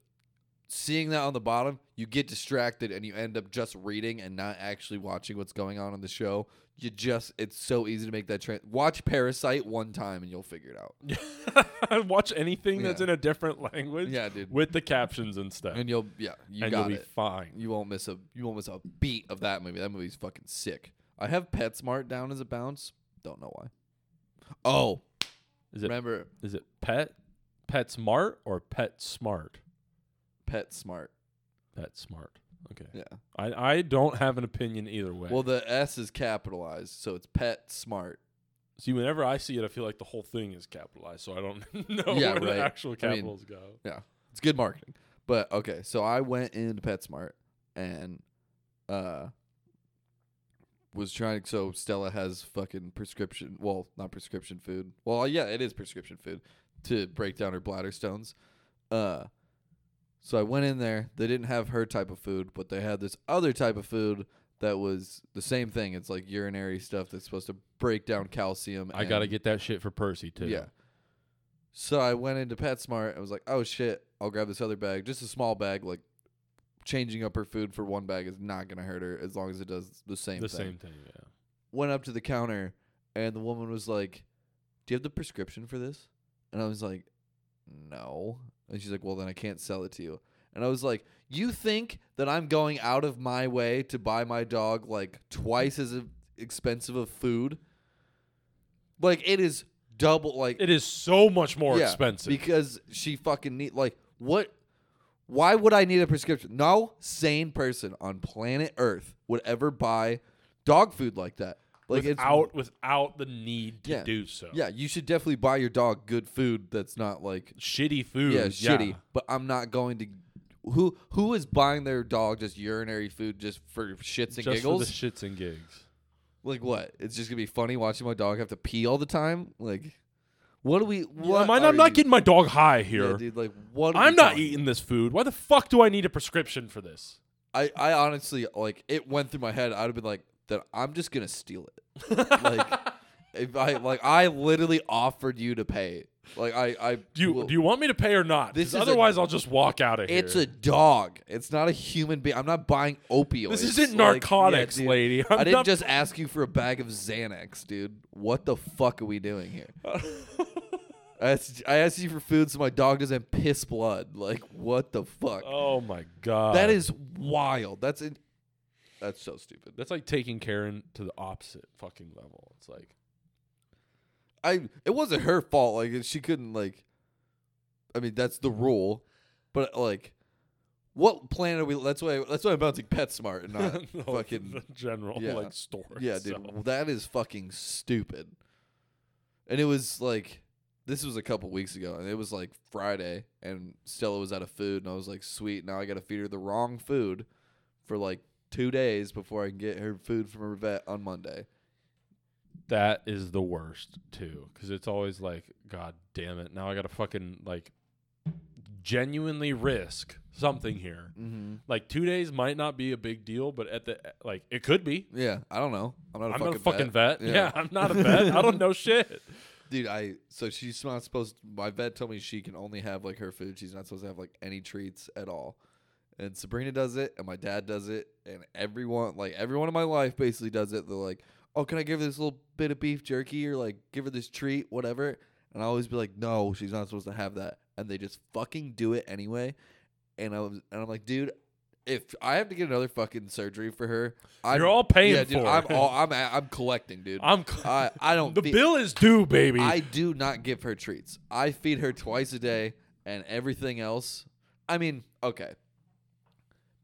seeing that on the bottom, you get distracted and you end up just reading and not actually watching what's going on in the show. You just it's so easy to make that tra- watch Parasite one time and you'll figure it out. [LAUGHS] watch anything that's Yeah. in a different language Yeah, dude. with the captions and stuff. And you'll yeah, you and got you'll be fine. You won't miss a you won't miss a beat of that movie. That movie's fucking sick. I have PetSmart down as a bounce. Don't know why. Oh, Is it remember is it pet pet smart or pet smart? Pet smart. Okay. Yeah. I, I don't have an opinion either way. Well, the S is capitalized, so it's Pet Smart. see, whenever I see it, I feel like the whole thing is capitalized, so I don't [LAUGHS] know Yeah, where right. the actual I mean, capitals go. Yeah, it's good marketing. But okay, so I went into PetSmart and uh was trying. So Stella has fucking prescription. Well, not prescription food. Well, yeah, it is prescription food to break down her bladder stones. Uh, So I went in there. They didn't have her type of food, but they had this other type of food that was the same thing. It's like urinary stuff that's supposed to break down calcium. I gotta get that shit for Percy too. Yeah. So I went into PetSmart. I was like, oh shit, I'll grab this other bag, just a small bag. Like changing up her food for one bag is not gonna hurt her as long as it does the same the thing. same thing. Yeah. Went up to the counter, and the woman was like, "Do you have the prescription for this?" And I was like, "No." And she's like, "Well, then I can't sell it to you." And I was like, "You think that I'm going out of my way to buy my dog like twice as expensive of food? Like it is double like It is so much more yeah, expensive. because she fucking need like what why would I need a prescription? No sane person on planet Earth would ever buy dog food like that. Like without it's without the need to Yeah. do so. yeah, you should definitely buy your dog good food that's not like Shitty food. yeah, shitty. But I'm not going to who who is buying their dog just urinary food just for shits and Just giggles? for the shits and gigs. like what? It's just gonna be funny watching my dog have to pee all the time. Like, what do we? Yeah, What mine- are I'm not you- getting my dog high here. Yeah, dude. Like, what? I'm not eating this food. Why the fuck do I need a prescription for this? I, I honestly like it went through my head. I'd have been like, that I'm just gonna steal it. like [LAUGHS] if I like I literally offered you to pay. Like I I Do you will- do you want me to pay or not? This otherwise, i I'll just walk out of here. it's a dog. It's not a human being. I'm not buying opioids. this isn't Like, yeah, narcotics, dude. lady. I'm I didn't not- just ask you for a bag of Xanax, dude. What the fuck are we doing here? [LAUGHS] I asked, I asked you for food so my dog doesn't piss blood. Like what the fuck? oh my god. that is wild. That's that's so stupid. that's like taking Karen to the opposite fucking level. It's like I it wasn't her fault. Like she couldn't like. I mean that's the rule, but like, what plan are we? That's why that's why I'm bouncing PetSmart and not [LAUGHS] no, fucking general yeah. like store. yeah, dude. That is fucking stupid. And it was like this was a couple weeks ago, and it was like Friday, and Stella was out of food, and I was like, sweet, now I got to feed her the wrong food for like two days before I can get her food from her vet on Monday. That is the worst too, because it's always like, God damn it! Now I gotta fucking like genuinely risk something here. Mm-hmm. Like two days might not be a big deal, but at the like it could be. Yeah, I don't know. I'm not a I'm fucking not a fucking vet. Yeah. Yeah. I'm not a vet. I don't know [LAUGHS] shit. Dude, I so she's not supposed. My vet told me she can only have like her food. She's not supposed to have like any treats at all. And Sabrina does it, and my dad does it, and everyone like everyone in my life basically does it. They're like, "Oh, can I give her this little bit of beef jerky or like give her this treat, whatever?" And I always be like, "No, she's not supposed to have that." And they just fucking do it anyway. And I was, and I'm like, dude. If I have to get another fucking surgery for her, I'm, You're all paying yeah, dude, for I'm it. all I'm I'm collecting, dude. I'm. I I don't. [LAUGHS] the bill is due, baby. I do not give her treats. I feed her twice a day, and everything else. I mean, okay.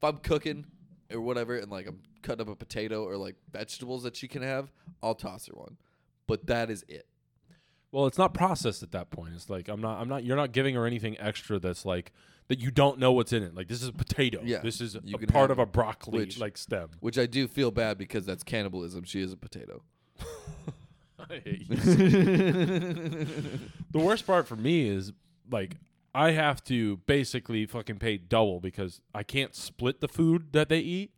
If I'm cooking or whatever, and like I'm cutting up a potato or like vegetables that she can have, I'll toss her one. But that is it. well, it's not processed at that point. It's like I'm not. I'm not. You're not giving her anything extra that's like that you don't know what's in it. Like this is a potato. Yeah, This is you a can part have of a broccoli which- like stem. Which I do feel bad because that's cannibalism. She is a potato. [LAUGHS] I hate you. [LAUGHS] the worst part for me is like I have to basically fucking pay double because I can't split the food that they eat.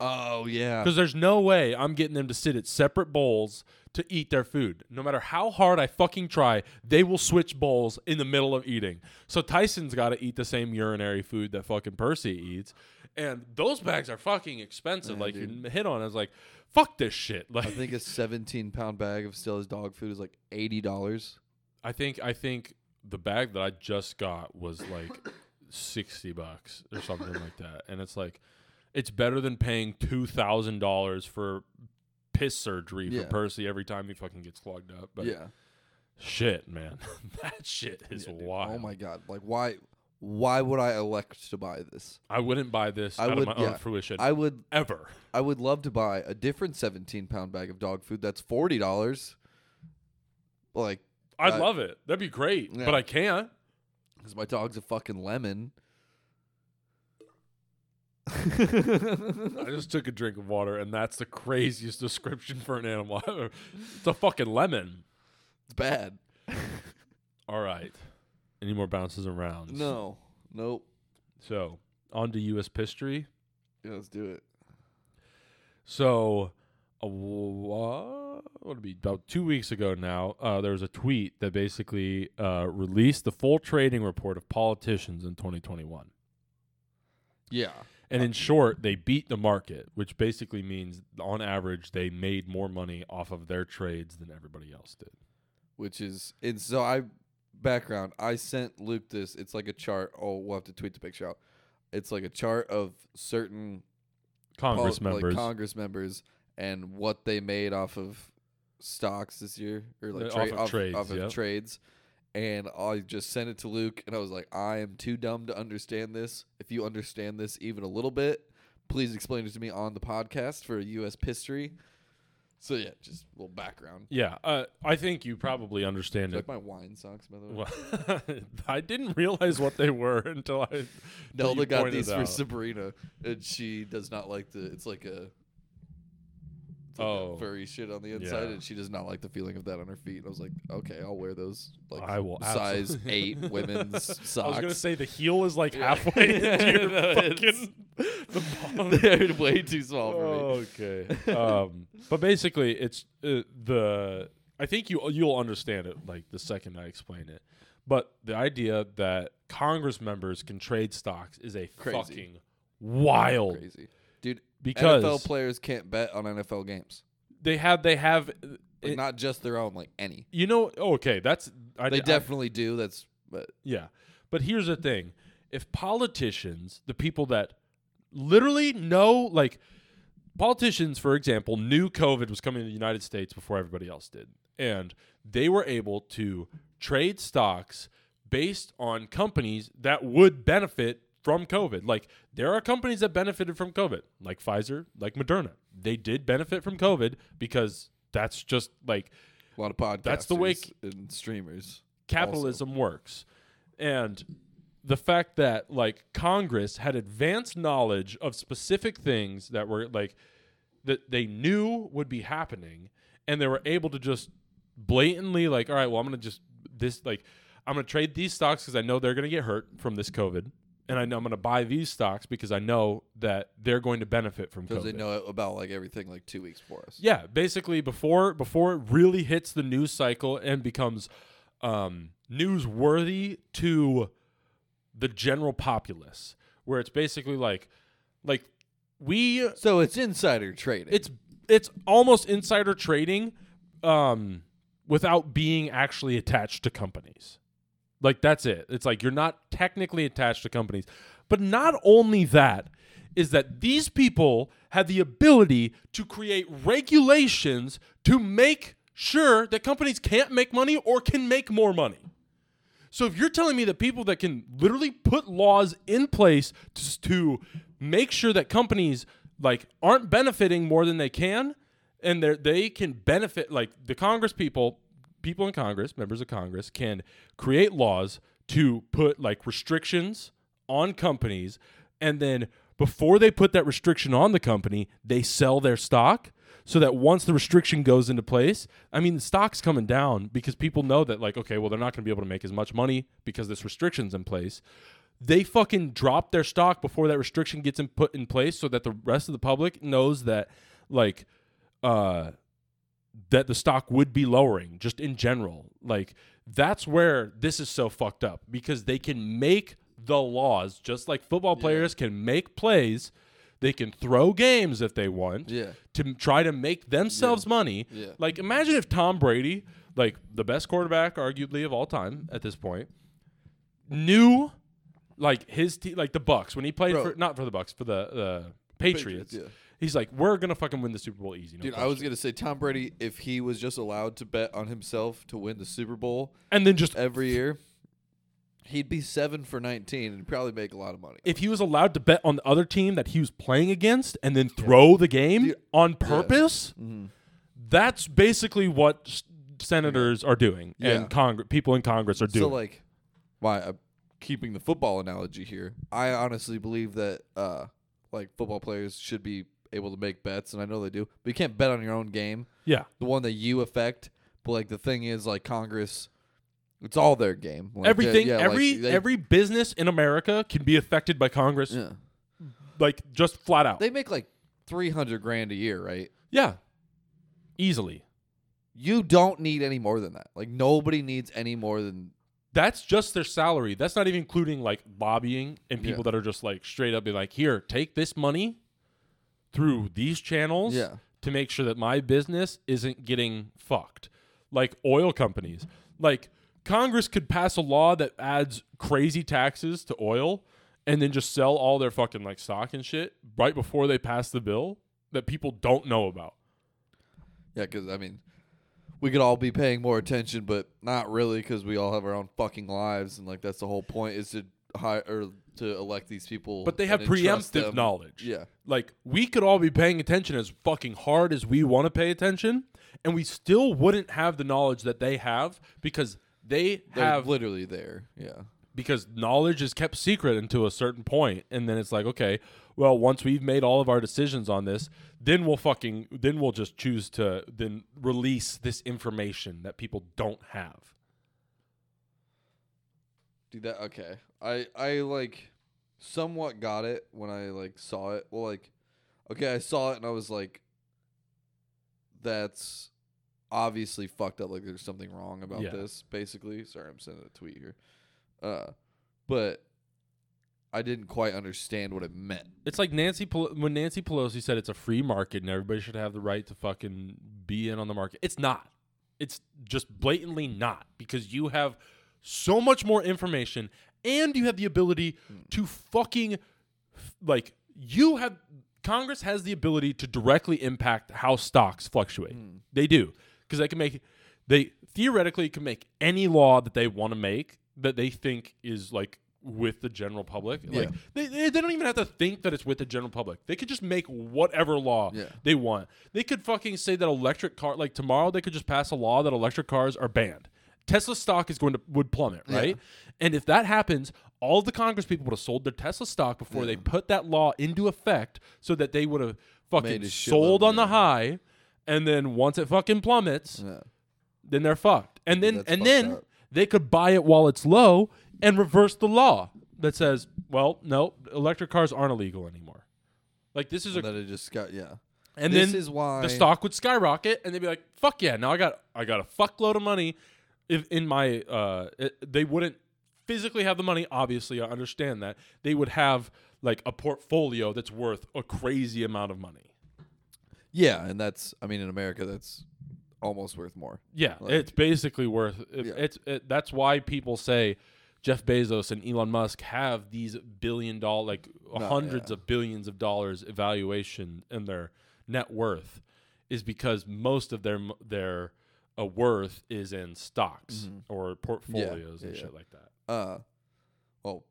oh yeah. Because there's no way I'm getting them to sit at separate bowls to eat their food. No matter how hard I fucking try, they will switch bowls in the middle of eating. So Tyson's got to eat the same urinary food that fucking Percy eats. And those bags are fucking expensive. Yeah, like dude. you hit on, I was like, fuck this shit. [LAUGHS] Like I think a 17 pound bag of Stella's dog food is like eighty dollars. I think I think the bag that I just got was like sixty bucks or something like that, and it's like it's better than paying two thousand dollars for piss surgery Yeah. for Percy every time he fucking gets clogged up. But Yeah. shit, man, [LAUGHS] that shit is Yeah, oh wild. Oh my god! Like why? Why would I elect to buy this? I wouldn't buy this I out would- of my yeah. own fruition I would. ever. I would love to buy a different 17 pound bag of dog food that's forty dollars. Like, I'd I- love it. That'd be great, Yeah. but I can't. because my dog's a fucking lemon. I just took a drink of water, and that's the craziest description for an animal. [LAUGHS] it's a fucking lemon. It's bad. [LAUGHS] All right. Any more bounces and rounds? No. Nope. So on to U.S. history. Yeah, let's do it. So, a, what would it be? About two weeks ago now, uh, there was a tweet that basically uh, released the full trading report of politicians in 2021. Yeah. And in short, they beat the market, which basically means on average they made more money off of their trades than everybody else did. Which is and so I background. I sent Luke this. It's like a chart. Oh, we'll have to tweet the picture out. It's like a chart of certain Congress pol- members. like Congress members, and what they made off of stocks this year, or like Uh, tra- off of off, trades, off of yep. trades. And I just sent it to Luke, and I was like, I am too dumb to understand this. If you understand this even a little bit, please explain it to me on the podcast for U.S. history. So yeah, just a little background. yeah, uh, I think you probably understand it. like my wine socks, by the way. Well, [LAUGHS] I didn't realize what they were [LAUGHS] until I. Nelda got these for. Sabrina, and she does not like the. It's like a. Like Oh. furry shit on the inside, Yeah. and she does not like the feeling of that on her feet. And I was like, okay, I'll wear those. Like I will size absolutely- eight [LAUGHS] women's socks. I was gonna say the heel is like halfway into [LAUGHS] your No, fucking [LAUGHS] the bottom. they're way too small for me. okay. Um, but basically, it's uh, the. I think you you'll understand it like the second I explain it. But the idea that Congress members can trade stocks is a Crazy. fucking wild Crazy, dude. Because NFL players can't bet on NFL games, they have they have like it- not just their own, like any. you know oh, okay that's I, They I- definitely do. That's but Yeah. But here's the thing. If politicians, the people that literally know like politicians for example knew COVID was coming to the United States before everybody else did and they were able to trade stocks based on companies that would benefit from COVID. Like there are companies that benefited from COVID, like Pfizer, like Moderna. They did benefit from COVID because that's just like a lot of podcasters That's the way- and streamers. capitalism works. And the fact that like Congress had advanced knowledge of specific things that were like that they knew would be happening and they were able to just blatantly like all right well I'm going to just this like I'm going to trade these stocks cuz I know they're going to get hurt from this covid and I know I'm going to buy these stocks because I know that they're going to benefit from because COVID. they know about like everything like two weeks before us. Yeah, basically before before it really hits the news cycle and becomes um, newsworthy to the general populace, where it's basically like like we So it's insider trading. it's it's almost insider trading um, without being actually attached to companies. Like that's it. It's like you're not technically attached to companies. But not only that is that these people have the ability to create regulations to make sure that companies can't make money or can make more money. So if you're telling me that people that can literally put laws in place to, to make sure that companies like aren't benefiting more than they can, and they they can benefit like the Congress people, people in Congress, members of Congress can create laws to put like restrictions on companies, and then before they put that restriction on the company, they sell their stock so that once the restriction goes into place, I mean, the stock's coming down because people know that, like, okay, well, they're not going to be able to make as much money because this restriction's in place. They fucking drop their stock before that restriction gets in, put in place so that the rest of the public knows that, like, uh, that the stock would be lowering just in general. Like, that's where this is so fucked up because they can make the laws just like football players can make plays. They can throw games if they want yeah. to try to make themselves money. Yeah. Like imagine if Tom Brady, like the best quarterback arguably of all time at this point, knew like his team, like the Bucs when he played Bro. for not for the Bucs for the the Patriots. yeah. He's like, we're gonna fucking win the Super Bowl easy. No Dude, I was question." gonna say Tom Brady, if he was just allowed to bet on himself to win the Super Bowl and then just every year, he'd be seven for nineteen and probably make a lot of money. if he was allowed to bet on the other team that he was playing against and then throw the game Dude, on purpose, mm-hmm. that's basically what s- senators are doing Yeah. and Congress people in Congress are doing. So like, why I'm keeping the football analogy here? I honestly believe that uh, like football players should be able to make bets, and I know they do. But you can't bet on your own game, yeah. the one that you affect. But like the thing is, like Congress It's all their game. Like, Everything, yeah, like, every they- every business in America can be affected by Congress, Yeah. like just flat out. They make like three hundred grand a year, right? yeah, easily. You don't need any more than that. Like nobody needs any more than That's just their salary. That's not even including like lobbying and people Yeah. that are just like straight up be like, here, take this money through these channels Yeah. to make sure that my business isn't getting fucked. Like oil companies. Like Congress could pass a law that adds crazy taxes to oil and then just sell all their fucking like stock and shit right before they pass the bill that people don't know about. Yeah, because I mean, we could all be paying more attention, but not really because we all have our own fucking lives, and like that's the whole point is to hire or to elect these people. But they have preemptive knowledge. Yeah, Like we could all be paying attention as fucking hard as we want to pay attention, and we still wouldn't have the knowledge that they have because they they're have literally there. Yeah, because knowledge is kept secret until a certain point, and then it's like, okay, well, once we've made all of our decisions on this, then we'll fucking then we'll just choose to then release this information that people don't have. dude. That okay. I I like somewhat got it when I like saw it. Well, like okay, I saw it and I was like, that's obviously fucked up. Like there's something wrong about Yeah. this. Basically, sorry, I'm sending a tweet here. Uh, but I didn't quite understand what it meant. It's like Nancy Pel- when Nancy Pelosi said it's a free market and everybody should have the right to fucking be in on the market. It's not. It's just blatantly not because you have so much more information and you have the ability hmm. to fucking like you have Congress has the ability to directly impact how stocks fluctuate. Hmm. They do because they can make they theoretically can make any law that they want to make that they think is like with the general public. Like Yeah. they, they they don't even have to think that it's with the general public. They could just make whatever law Yeah. they want. They could fucking say that electric car like tomorrow they could just pass a law that electric cars are banned. Tesla stock is going to would plummet, right? And if that happens, all the Congress people would have sold their Tesla stock before they put that law into effect so that they would have fucking Made a shitload sold on the high and then once it fucking plummets, Yeah. then they're fucked. And then That's and then up. they could buy it while it's low and reverse the law that says, well, no, electric cars aren't illegal anymore. Like this is a then it just got yeah. and this then is why the stock would skyrocket and they'd be like, fuck yeah, now I got I got a fuckload of money if in my uh it, they wouldn't physically have the money, obviously, I understand that. They would have like a portfolio that's worth a crazy amount of money. Yeah, and that's I mean in America that's almost worth more. Yeah, Like- it's basically worth. It, Yeah. It's it, that's why people say Jeff Bezos and Elon Musk have these billion dollar, like No, hundreds yeah. of billions of dollars evaluation in their net worth, is because most of their their uh, worth is in stocks or portfolios and Mm-hmm. yeah, shit yeah. like that. Uh well,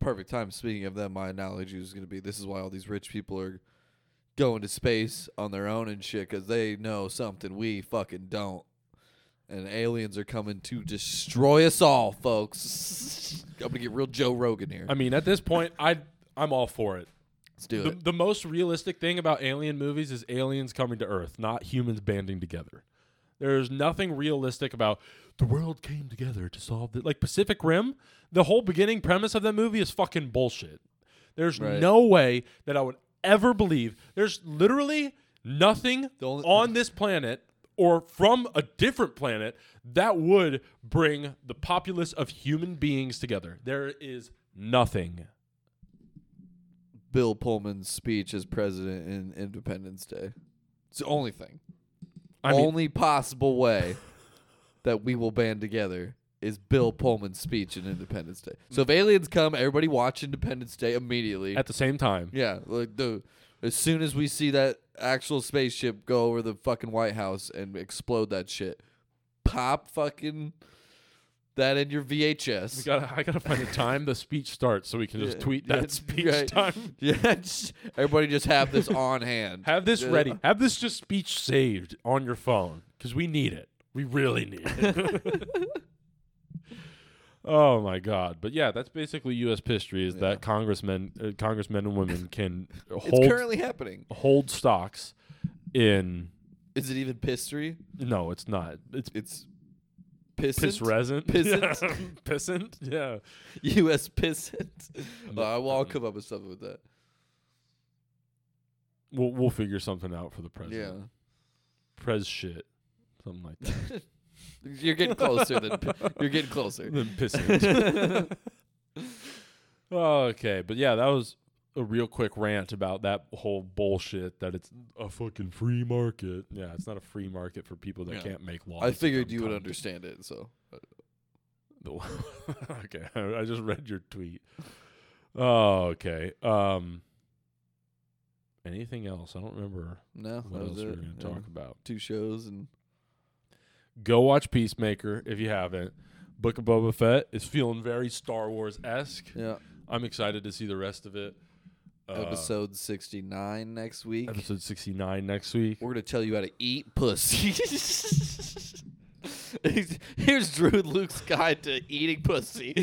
perfect time. Speaking of them, my analogy was going to be this is why all these rich people are going to space on their own and shit cuz they know something we fucking don't. And aliens are coming to destroy us all, folks. I'm going to get real Joe Rogan here. I mean, at this point, I I'm all for it. Let's do The, it. the most realistic thing about alien movies is aliens coming to Earth, not humans banding together. There's nothing realistic about the world came together to solve the like Pacific Rim. The whole beginning premise of that movie is fucking bullshit. There's Right. no way that I would ever believe. There's literally nothing only- on this planet or from a different planet that would bring the populace of human beings together. There is nothing. Bill Pullman's speech as president in Independence Day. It's the only thing. I mean, only possible way that we will band together is Bill Pullman's speech in Independence Day. So if aliens come, everybody watch Independence Day immediately. at the same time. yeah, like the as soon as we see that actual spaceship go over the fucking White House and explode that shit, pop fucking that in your VHS. We gotta, I gotta find a [LAUGHS] time the speech starts so we can just tweet that speech right. time. [LAUGHS] yeah, just- everybody just have this [LAUGHS] on hand. Have this Yeah. ready. Have this just speech saved on your phone because we need it. We really need it. oh my god! But yeah, that's basically U.S. history. Is Yeah. that congressmen, uh, congressmen and women can It's hold currently happening. hold stocks in. Is it even history? No, it's not. It's It's Pissant. piss resin, [LAUGHS] Pissant. Yeah. [LAUGHS] pissant, yeah. U.S. pissant. I'm- Uh, well, I'll I'm- come up with something with that. We'll we'll figure something out for the president. Yeah. Pres shit, something like that. [LAUGHS] You're getting closer than pi- you're getting closer. Than pissant. okay, but yeah, that was a real quick rant about that whole bullshit that it's a fucking free market. Yeah, it's not a free market for people that Yeah. can't make laws. I and figured you would understand it, so [LAUGHS] okay, I I just read your tweet. Oh, okay. Um, anything else? I don't remember no. what that else was we were it. going to Yeah. talk about. Two shows and Go watch Peacemaker if you haven't. Book of Boba Fett is feeling very Star Wars esque. yeah. I'm excited to see the rest of it. Uh, Episode sixty nine next week. episode 69 next week. We're gonna tell you how to eat pussy. [LAUGHS] [LAUGHS] Here's Drew and Luke's guide to eating pussy.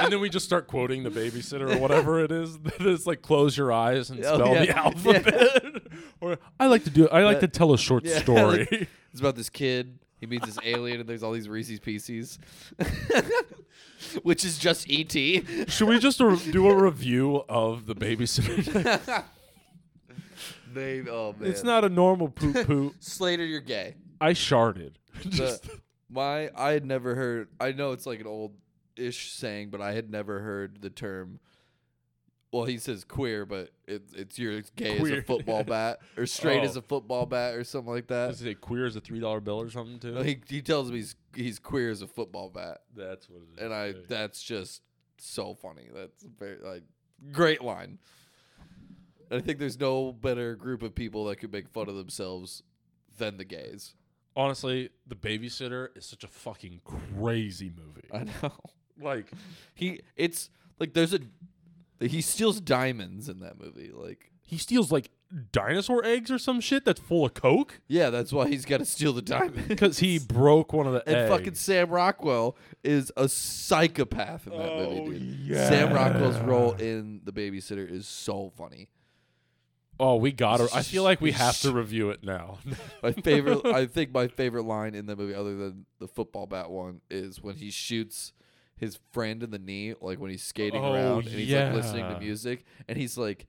and then we just start quoting the babysitter or whatever it is. [LAUGHS] it's like close your eyes and Oh, spell yeah. the alphabet. or I like to do. I like to tell a short yeah, story. It's about this kid. He meets this alien, and there's all these Reese's Pieces, [LAUGHS] which is just E ET. Should we just re- do a review of the babysitter? They, oh man, it's not a normal poop poop. [LAUGHS] Slater. You're gay. I sharted. The- [LAUGHS] my, I had never heard. I know it's like an old-ish saying, but I had never heard the term. Well, he says queer, but it, it's you're gay as a football [LAUGHS] bat, or straight Oh. as a football bat, or something like that. does it say queer as a three dollar bill or something too? He, he tells me he's he's queer as a football bat, That's what it is. and I that's just so funny. That's very like great line. And I think there's no better group of people that could make fun of themselves than the gays. honestly, the babysitter is such a fucking crazy movie. I know. like [LAUGHS] He it's like there's a he steals diamonds in that movie. Like he steals like dinosaur eggs or some shit that's full of coke yeah, that's why he's got to steal the diamond because he broke one of the and eggs. fucking Sam Rockwell is a psychopath in that Oh, movie, dude. Sam Rockwell's yeah. role in The Babysitter is so funny. Oh, we got to I feel like we have to review it now. [LAUGHS] My favorite, I think my favorite line in the movie, other than the football bat one, is when he shoots his friend in the knee, like when he's skating Oh, around and he's like listening to music, and he's like,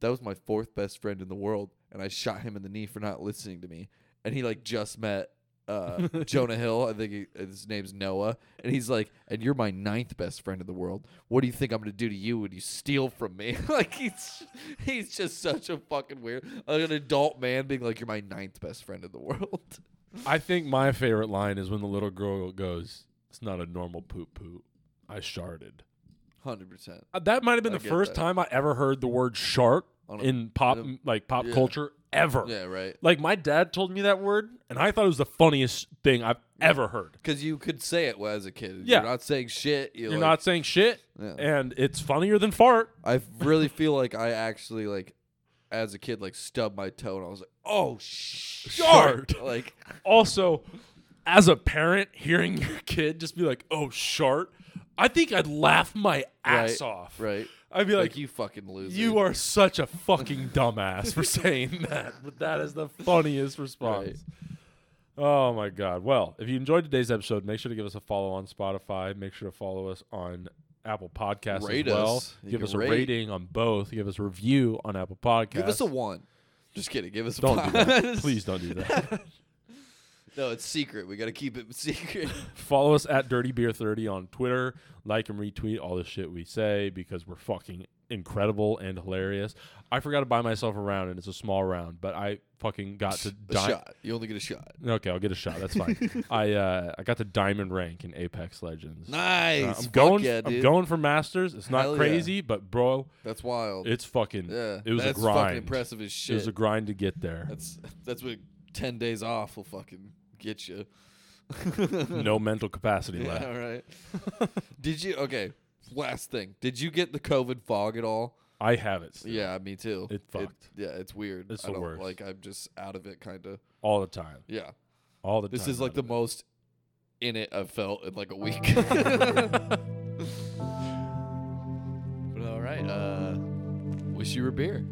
"That was my fourth best friend in the world, and I shot him in the knee for not listening to me." And he like just met uh, [LAUGHS] Jonah Hill, I think he, his name's Noah, and he's like, "And you're my ninth best friend in the world. What do you think I'm gonna do to you when you steal from me?" [LAUGHS] like he's he's just such a fucking weird, like an adult man being like, "You're my ninth best friend in the world." I think my favorite line is when the little girl goes, "It's not a normal poop poop. I sharted." Hundred percent. Uh, That might have been I the get first that. time I ever heard the word "shart" On a- in pop, in like pop yeah. culture ever. Yeah, right. Like my dad told me that word, and I thought it was the funniest thing I've ever heard. Because you could say it as a kid. Yeah. You're not saying shit. You're, You're like- not saying shit, Yeah. and it's funnier than fart. I really feel like I actually like, as a kid, like stubbed my toe and I was like, "Oh, shart!" Shart. like, Also, as a parent, hearing your [LAUGHS] kid just be like, "Oh, shart," I think I'd laugh my ass Right, off. right? I'd be Like, like, you fucking loser. "You are such a fucking [LAUGHS] dumbass for saying that," but that is the [LAUGHS] funniest response. Oh my god! Well, if you enjoyed today's episode, make sure to give us a follow on Spotify. Make sure to follow us on Apple Podcasts Rate as well. us. Give us a rate. rating on both. Give us a review on Apple Podcasts. Give us a one. Just kidding. Give us a Don't do that. Please don't do that. No, it's secret. We got to keep it [LAUGHS] secret. Follow us at Dirty Beer 30 on Twitter. Like and retweet all the shit we say because we're fucking incredible and hilarious. I forgot to buy myself a round and it's a small round, but I fucking got to [LAUGHS] di- shot. You only get a shot. Okay, I'll get a shot. That's fine. [LAUGHS] I uh, I got the diamond rank in Apex Legends. Nice. Uh, I'm Fuck going. Yeah, I'm dude. going for masters. It's not Hell yeah. crazy, but bro, That's wild. it's fucking. yeah, it was that's a grind. fucking impressive as It shit. was a grind to get there. That's that's what ten days off will fucking get you. no [LAUGHS] mental capacity left. all right. [LAUGHS] Did you? Okay. Last thing. Did you get the COVID fog at all? I have it still, Yeah, me too. It fucked. yeah, it's weird. It's I the don't worst. like. I'm just out of it, kind of. all the time. Yeah. All the time. This is like out the of it. most in it I've felt in like a week. [LAUGHS] but all right. Uh, wish you were beer.